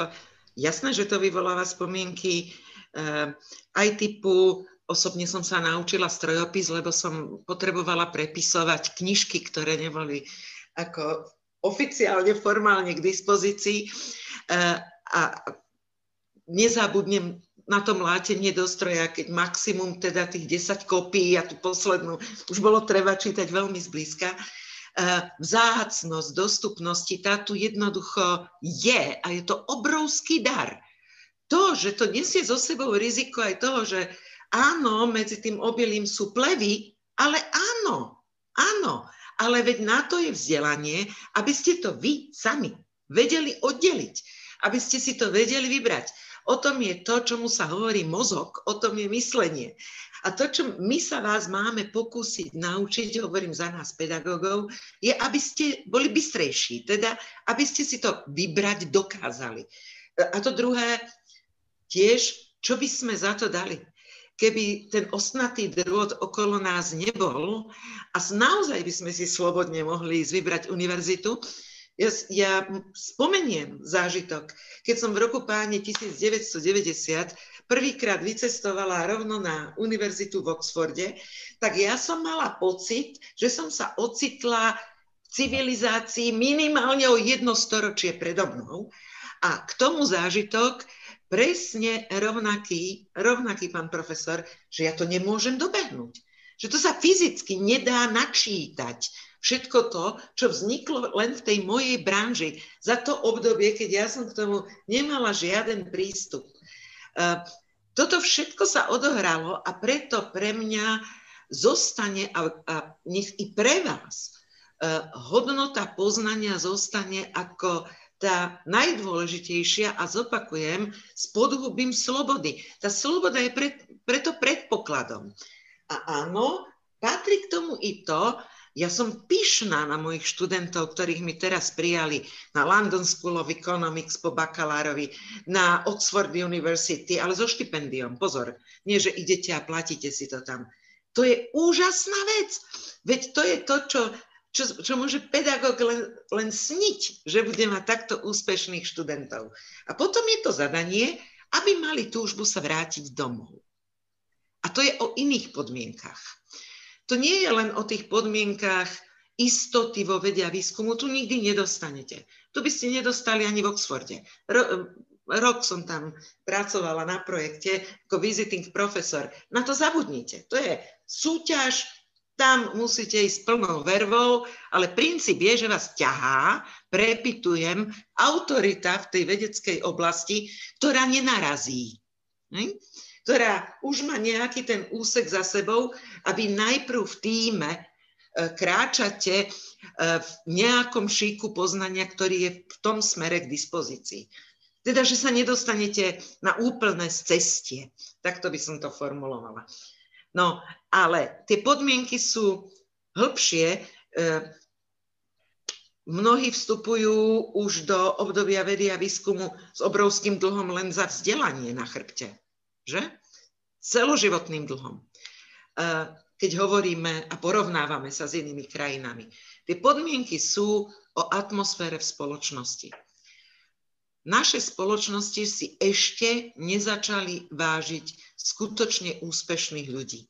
jasné, že to vyvoláva spomienky eh, aj typu osobne som sa naučila strojopis, lebo som potrebovala prepisovať knižky, ktoré neboli ako oficiálne, formálne k dispozícii. Eh, a nezabudnem na tom látenie do stroja, keď maximum teda tých 10 kopií a tú poslednú už bolo treba čítať veľmi zblízka. Vzácnosť dostupnosti, tá tu jednoducho je a je to obrovský dar. To, že to nesie so sebou riziko aj toho, že áno, medzi tým obilím sú plevy, ale áno, áno, ale veď na to je vzdelanie, aby ste to vy sami vedeli oddeliť, aby ste si to vedeli vybrať. O tom je to, čomu sa hovorí mozog, o tom je myslenie. A to, čo my sa vás máme pokúsiť naučiť, hovorím za nás pedagógov, je, aby ste boli bystrejší, teda aby ste si to vybrať dokázali. A to druhé, tiež, čo by sme za to dali? Keby ten osnatý drôt okolo nás nebol a naozaj by sme si slobodne mohli vybrať univerzitu, ja, ja spomeniem zážitok, keď som v roku páne 1990 prvýkrát vycestovala rovno na univerzitu v Oxforde, tak ja som mala pocit, že som sa ocitla v civilizácii minimálne o jedno storočie predo mnou. A k tomu zážitok presne rovnaký, rovnaký pán profesor, že ja to nemôžem dobehnúť. Že to sa fyzicky nedá načítať. Všetko to, čo vzniklo len v tej mojej branži za to obdobie, keď ja som k tomu nemala žiaden prístup. Toto všetko sa odohralo a preto pre mňa zostane a, a nech i pre vás hodnota poznania zostane ako tá najdôležitejšia a zopakujem s podhubím slobody. Tá sloboda je pre, preto predpokladom. A áno, patrí k tomu i to, ja som pyšná na mojich študentov, ktorých mi teraz prijali na London School of Economics po bakalárovi, na Oxford University, ale so štipendiom. Pozor, nie, že idete a platíte si to tam. To je úžasná vec. Veď to je to, čo, čo, čo môže pedagóg len, len sniť, že bude mať takto úspešných študentov. A potom je to zadanie, aby mali túžbu sa vrátiť domov. A to je o iných podmienkach to nie je len o tých podmienkách istoty vo vedia výskumu, tu nikdy nedostanete. Tu by ste nedostali ani v Oxforde. Ro, rok som tam pracovala na projekte ako visiting profesor. Na to zabudnite. To je súťaž, tam musíte ísť plnou vervou, ale princíp je, že vás ťahá, prepitujem, autorita v tej vedeckej oblasti, ktorá nenarazí. Hm? Ktorá už má nejaký ten úsek za sebou a vy najprv v týme e, kráčate e, v nejakom šíku poznania, ktorý je v tom smere k dispozícii. Teda, že sa nedostanete na úplné cestie. Takto by som to formulovala. No, ale tie podmienky sú hĺbšie. E, mnohí vstupujú už do obdobia vedy a výskumu s obrovským dlhom len za vzdelanie na chrbte že? Celoživotným dlhom. Keď hovoríme a porovnávame sa s inými krajinami. Tie podmienky sú o atmosfére v spoločnosti. Naše spoločnosti si ešte nezačali vážiť skutočne úspešných ľudí.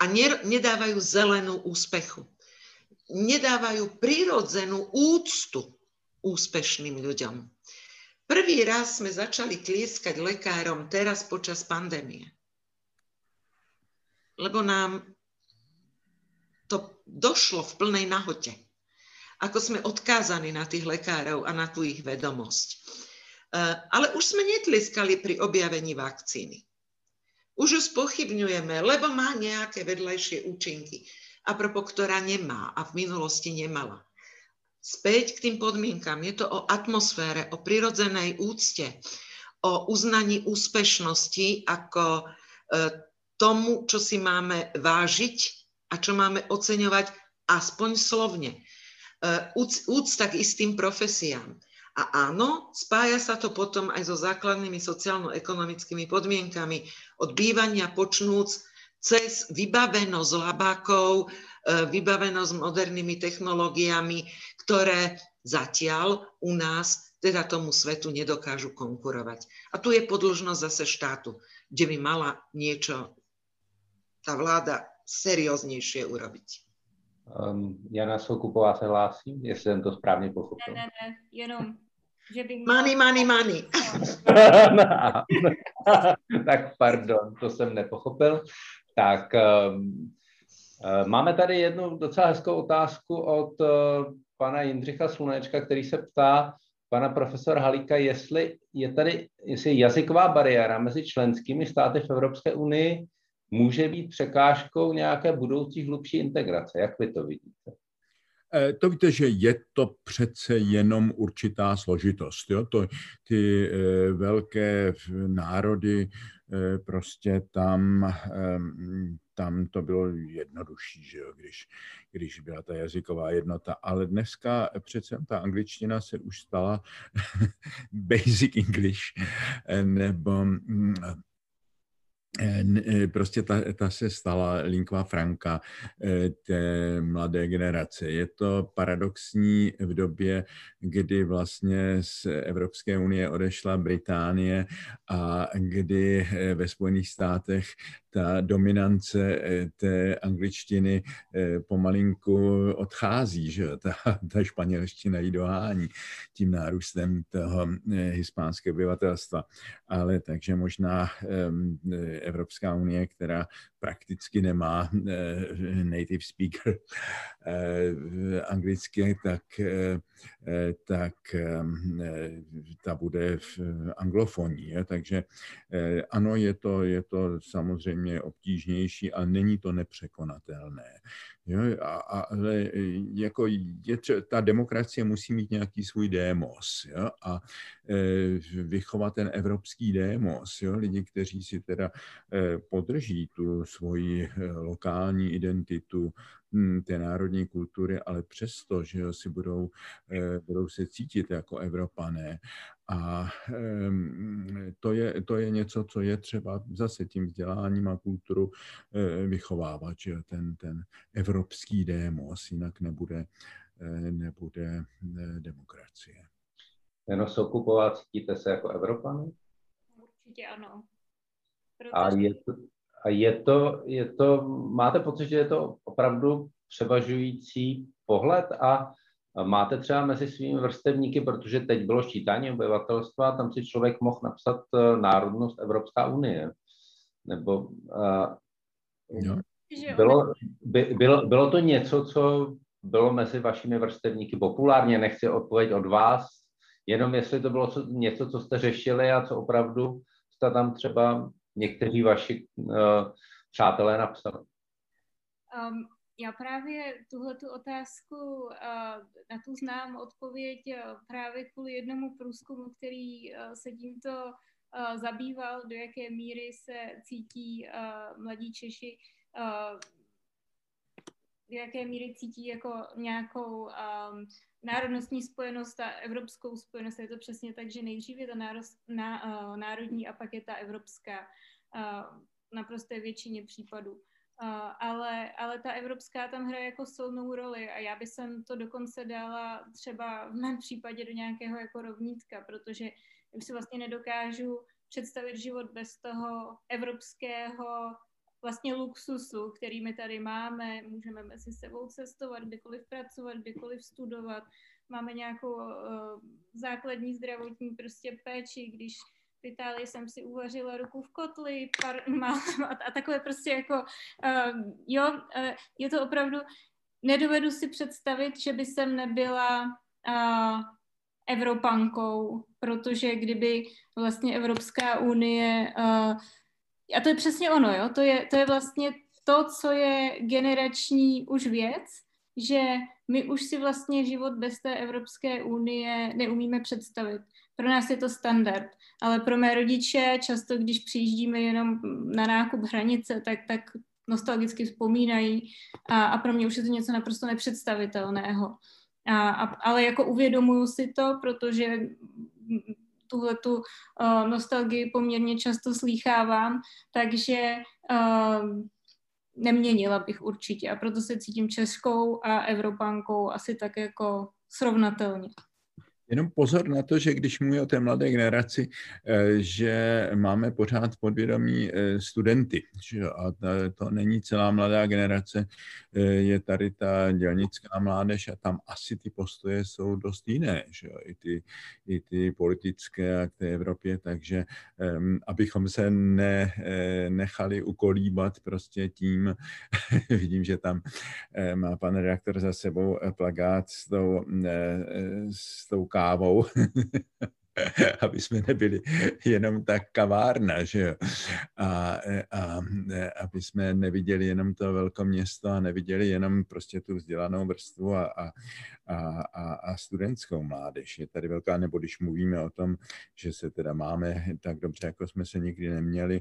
A nedávajú zelenú úspechu. Nedávajú prirodzenú úctu úspešným ľuďom. Prvý raz sme začali tlieskať lekárom teraz počas pandémie. Lebo nám to došlo v plnej nahote. Ako sme odkázaní na tých lekárov a na tú ich vedomosť. Eh, ale už sme netlieskali pri objavení vakcíny. Už ju spochybňujeme, lebo má nejaké vedľajšie účinky. A propo, ktorá nemá a v minulosti nemala späť k tým podmienkam. Je to o atmosfére, o prirodzenej úcte, o uznaní úspešnosti ako e, tomu, čo si máme vážiť a čo máme oceňovať aspoň slovne. Úcta k istým profesiám. A áno, spája sa to potom aj so základnými sociálno-ekonomickými podmienkami od bývania počnúc cez vybavenosť labákov, e, vybavenosť modernými technológiami, ktoré zatiaľ u nás teda tomu svetu nedokážu konkurovať. A tu je podložnosť zase štátu, kde by mala niečo tá vláda serióznejšie urobiť. Um, Jana Soukupová se hlásí, jestli jsem to správně pochopil. Ne, ne, ne, jenom, že bych... Money, money, money. tak pardon, to jsem nepochopil. Tak um, máme tady jednu docela hezkou otázku od uh, pana Jindřicha Slunečka, který se ptá pana profesora Halíka, jestli je tady jestli jazyková bariéra mezi členskými státy v Evropské unii může být překážkou nějaké budoucí hlubší integrace. Jak vy to vidíte? Eh, to víte, že je to přece jenom určitá složitost. Jo? To, ty eh, velké národy eh, prostě tam ehm, tam to bylo jednodušší, že jo, když, když byla ta jazyková jednota. Ale dneska přece ta angličtina se už stala basic English, nebo mm, prostě ta, ta se stala lingua franca eh, té mladé generace. Je to paradoxní v době, kdy vlastně z Evropské unie odešla Británie a kdy ve Spojených státech ta dominance té angličtiny pomalinku odchází, že ta, ta španělština ji dohání tím nárůstem toho hispánského obyvatelstva. Ale takže možná Evropská unie, která prakticky nemá eh, native speaker eh, anglicky, tak, eh, tak ta bude v anglofonii. Takže ano, je to, je to samozřejmě obtížnější, ale není to nepřekonatelné. Jo, a, ale jako je ta demokracie musí mít nějaký svůj démos jo, a vychovat ten evropský démos. Jo, lidi, kteří si teda e, podrží tu svoji e, lokální identitu, hm, té národní kultury, ale přesto, že si budou, budou se cítit jako Evropané a to je, to je něco, co je třeba zase tím vzděláním a kulturu eh, vychovávat, že ten, ten evropský démos, jinak nebude, eh, nebude eh, demokracie. Jeno Sokupová, cítíte se jako Evropany? Určitě ano. Protože... A, je to, a je to, je to, máte pocit, že je to opravdu převažující pohled a Máte třeba mezi svými vrstevníky, protože teď bylo ščítání obyvatelstva, tam si člověk mohl napsat eh, národnost Evropská unie. Nebo uh, bylo, by, bylo, bylo to něco, co bylo mezi vašimi vrstevníky populárně, nechci odpověď od vás, jenom jestli to bylo co, něco, co jste řešili a co opravdu jste tam třeba někteří vaši uh, přátelé napsali. Um, já právě tuhle tu otázku, na tu znám odpověď právě kvůli jednomu průzkumu, který se tímto zabýval, do jaké míry se cítí mladí Češi, do jaké míry cítí jako nějakou um, národnostní spojenost a evropskou spojenost. Je to přesně tak, že nejdřív je ta nárost, ná, uh, národní a pak je ta evropská uh, naprosté většině případů ale, ale ta evropská tam hraje jako silnou roli a já bych to dokonce dala třeba v mém případě do nějakého jako rovnítka, protože už si vlastně nedokážu představit život bez toho evropského vlastně luxusu, který my tady máme. Můžeme mezi sebou cestovat, kdykoliv pracovat, kdykoliv studovat. Máme nějakou uh, základní zdravotní prostě péči, když v Itálii jsem si uvařila ruku v kotli par, má, a, a takové prostě jako, uh, jo, uh, je to opravdu, nedovedu si představit, že by jsem nebyla uh, Evropankou, protože kdyby vlastně Evropská unie, uh, a to je přesně ono, jo, to je, to je vlastně to, co je generační už věc, že my už si vlastně život bez té Evropské unie neumíme představit. Pro nás je to standard, ale pro mé rodiče často, když přijíždíme jenom na nákup hranice, tak, tak nostalgicky vzpomínají a, a pro mě už je to něco naprosto nepředstavitelného. A, a, ale jako uvědomuju si to, protože tuhle tu uh, nostalgii poměrně často slýchávám, takže uh, neměnila bych určitě a proto se cítím českou a evropankou asi tak jako srovnatelně. Jenom pozor na to, že když mluví o té mladé generaci, eh, že máme pořád podvědomí eh, studenty. A to není celá mladá generace, eh, je tady ta dělnická mládež a tam asi ty postoje jsou dost jiné, že I, ty, i ty politické a k té Evropě, takže abychom se ne, nechali ukolíbat prostě tím, vidím, že tam má pan redaktor za sebou plagát s tou, s tou kávou, aby jsme nebyli jenom tak kavárna, že jo. A, a, aby jsme neviděli jenom to velké město a neviděli jenom prostě tu vzdělanou vrstvu a, a, a, a studentskou mládež. Je tady velká, nebo když mluvíme o tom, že se teda máme tak dobře, jako jsme se nikdy neměli,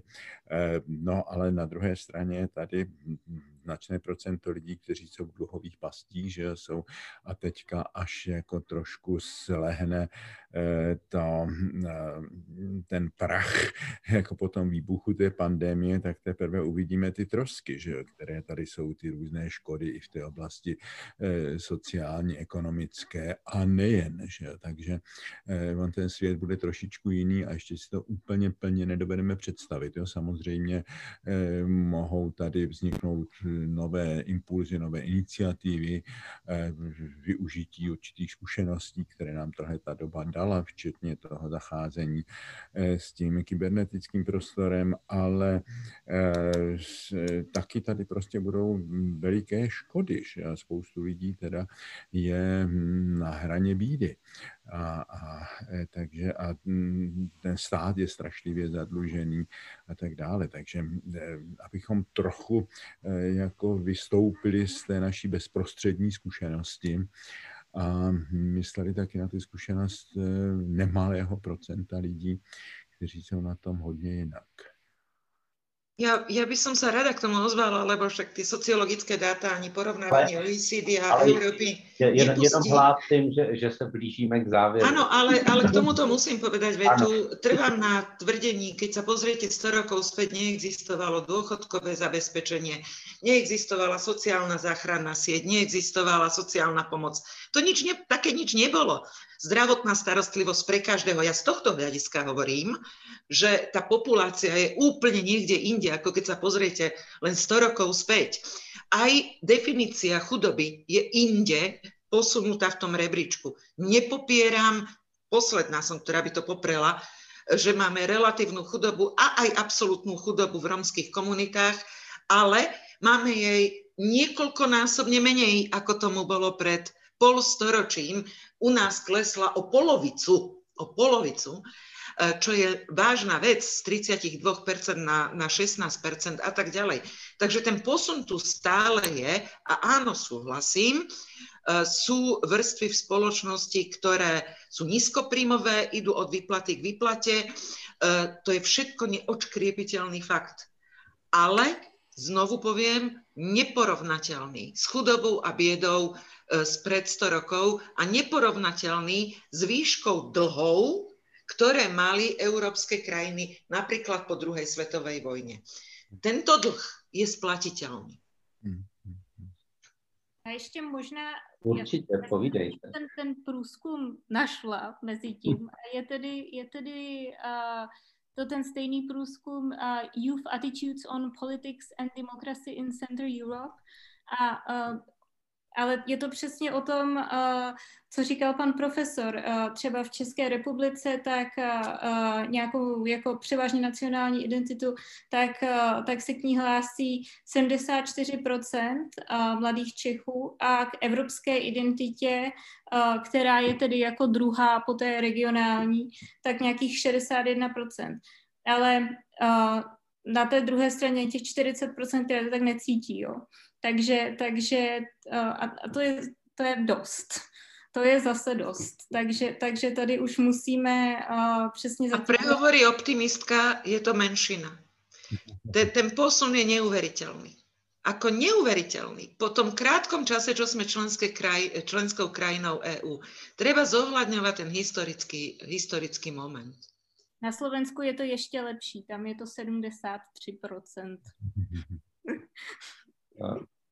eh, no ale na druhé straně tady značné procento lidí, kteří jsou v dluhových pastích, že jsou a teďka až jako trošku slehne eh, to, eh, ten prach jako po tom výbuchu té pandemie, tak teprve uvidíme ty trosky, že, které tady jsou, ty různé škody i v té oblasti eh, sociální, ekonomické a nejen. Že? Takže on ten svět bude trošičku jiný a ještě si to úplně plně nedovedeme představit. Jo? Samozřejmě mohou tady vzniknout nové impulzy, nové iniciativy, eh, využití určitých zkušeností, které nám tahle ta doba dala, včetně toho zacházení eh, s tím kybernetickým prostorem, ale eh, taky tady prostě budou veliké škody. Že? Spoustu lidí teda je hm, na hraně bídy. A, a, e, takže a mm, ten stát je strašlivě zadlužený a tak dále. Takže e, abychom trochu e, jako vystoupili z té naší bezprostřední zkušenosti a mysleli taky na tu zkušenost nemalého procenta lidí, kteří jsou na tom hodně jinak. Ja, ja by som sa rada k tomu ozvala, lebo však tie sociologické dáta ani porovnávanie OECD a ale Európy je, jen, jenom hlásím, že, že sa blížime k záveru. Áno, ale, ale k tomuto musím povedať vetu. Trvám na tvrdení, keď sa pozriete 100 rokov späť, neexistovalo dôchodkové zabezpečenie, neexistovala sociálna záchranná sieť, neexistovala sociálna pomoc. To nič ne, také nič nebolo zdravotná starostlivosť pre každého. Ja z tohto hľadiska hovorím, že tá populácia je úplne niekde inde, ako keď sa pozriete len 100 rokov späť. Aj definícia chudoby je inde posunutá v tom rebríčku. Nepopieram, posledná som, ktorá by to poprela, že máme relatívnu chudobu a aj absolútnu chudobu v romských komunitách, ale máme jej niekoľkonásobne menej, ako tomu bolo pred polstoročím u nás klesla o polovicu, o polovicu, e, čo je vážna vec z 32% na, na 16% a tak ďalej. Takže ten posun tu stále je a áno, súhlasím, e, sú vrstvy v spoločnosti, ktoré sú nízkopríjmové, idú od výplaty k výplate, e, to je všetko neočkriepiteľný fakt. Ale znovu poviem, neporovnateľný s chudobou a biedou spred 100 rokov a neporovnateľný s výškou dlhov, ktoré mali európske krajiny napríklad po druhej svetovej vojne. Tento dlh je splatiteľný. A ještě možná... Určitě, povídejte. Ten, ten průzkum našla mezi tím. Je tedy, je tedy uh, to ten stejný průzkum uh, Youth Attitudes on Politics and Democracy in Central Europe. A uh, ale je to přesně o tom, uh, co říkal pan profesor. Uh, třeba v České republice, tak uh, nějakou jako převážně nacionální identitu, tak, tak se k ní hlásí 74% mladých Čechů a k evropské identitě, která je tedy jako druhá po té regionální, tak nějakých 61%. Ale na té druhé straně těch 40%, které to tak necítí. Jo. Takže, takže a to je, to je dost. To je zase dost. Takže, takže tady už musíme uh, přesně... A prehovorí optimistka, je to menšina. Ten, ten posun je neuveriteľný. Ako neuveriteľný. Po tom krátkom čase, čo sme členské kraj, členskou krajinou EÚ, treba zohľadňovať ten historický, historický moment. Na Slovensku je to ještě lepší, tam je to 73%.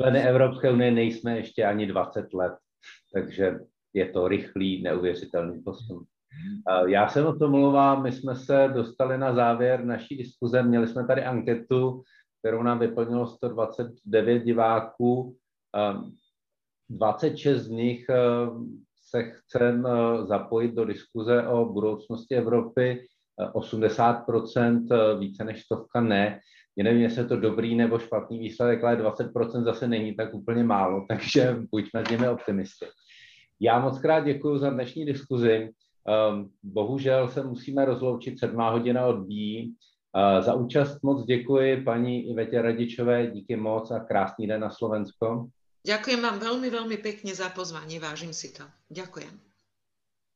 Členy Evropské unie nejsme ještě ani 20 let, takže je to rychlý, neuvěřitelný posun. Já se o to mluvám, my jsme se dostali na závěr naší diskuze, měli jsme tady anketu, kterou nám vyplnilo 129 diváků. 26 z nich eh, se chcem eh, zapojit do diskuze o budoucnosti Evropy, 80% eh, více než stovka ne. Nevím, jestli je to dobrý nebo špatný výsledek, ale 20% zase není tak úplně málo, takže buďme s nimi optimisty. Já moc krát děkuji za dnešní diskuzi. Um, bohužel se musíme rozloučit, sedmá hodina odbíjí. Uh, za účast moc děkuji paní Ivetě Radičové, díky moc a krásný den na Slovensko. Ďakujem vám veľmi, veľmi pekne za pozvanie, vážim si to. Ďakujem.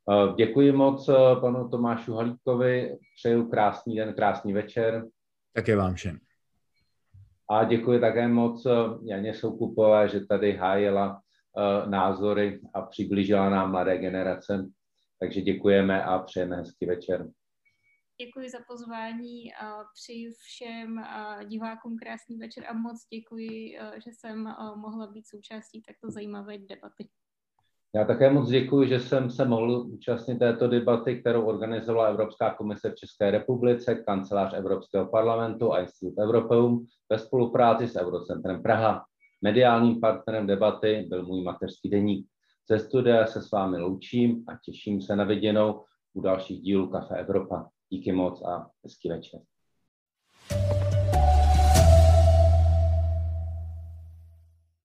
Uh, děkuji moc uh, panu Tomášu Halíkovi, přeju krásný den, krásný večer. Také vám všem. A děkuji také moc eh, Janě Soukupové, že tady hájela uh, názory a přiblížila nám mladé generace. Takže děkujeme a přejeme hezký večer. Děkuji za pozvání a přeji všem divákům krásný večer a moc děkuji, eh, že jsem mohla být součástí takto zajímavé debaty. Já také moc děkuji, že jsem se mohl účastnit této debaty, kterou organizovala Evropská komise v České republice, kancelář Evropského parlamentu a Institut Europeum ve spolupráci s Eurocentrem Praha. Mediálním partnerem debaty byl můj mateřský deník. Ze studia se s vámi loučím a těším se na viděnou u dalších dílů Kafe Evropa. Díky moc a hezký večer. thank you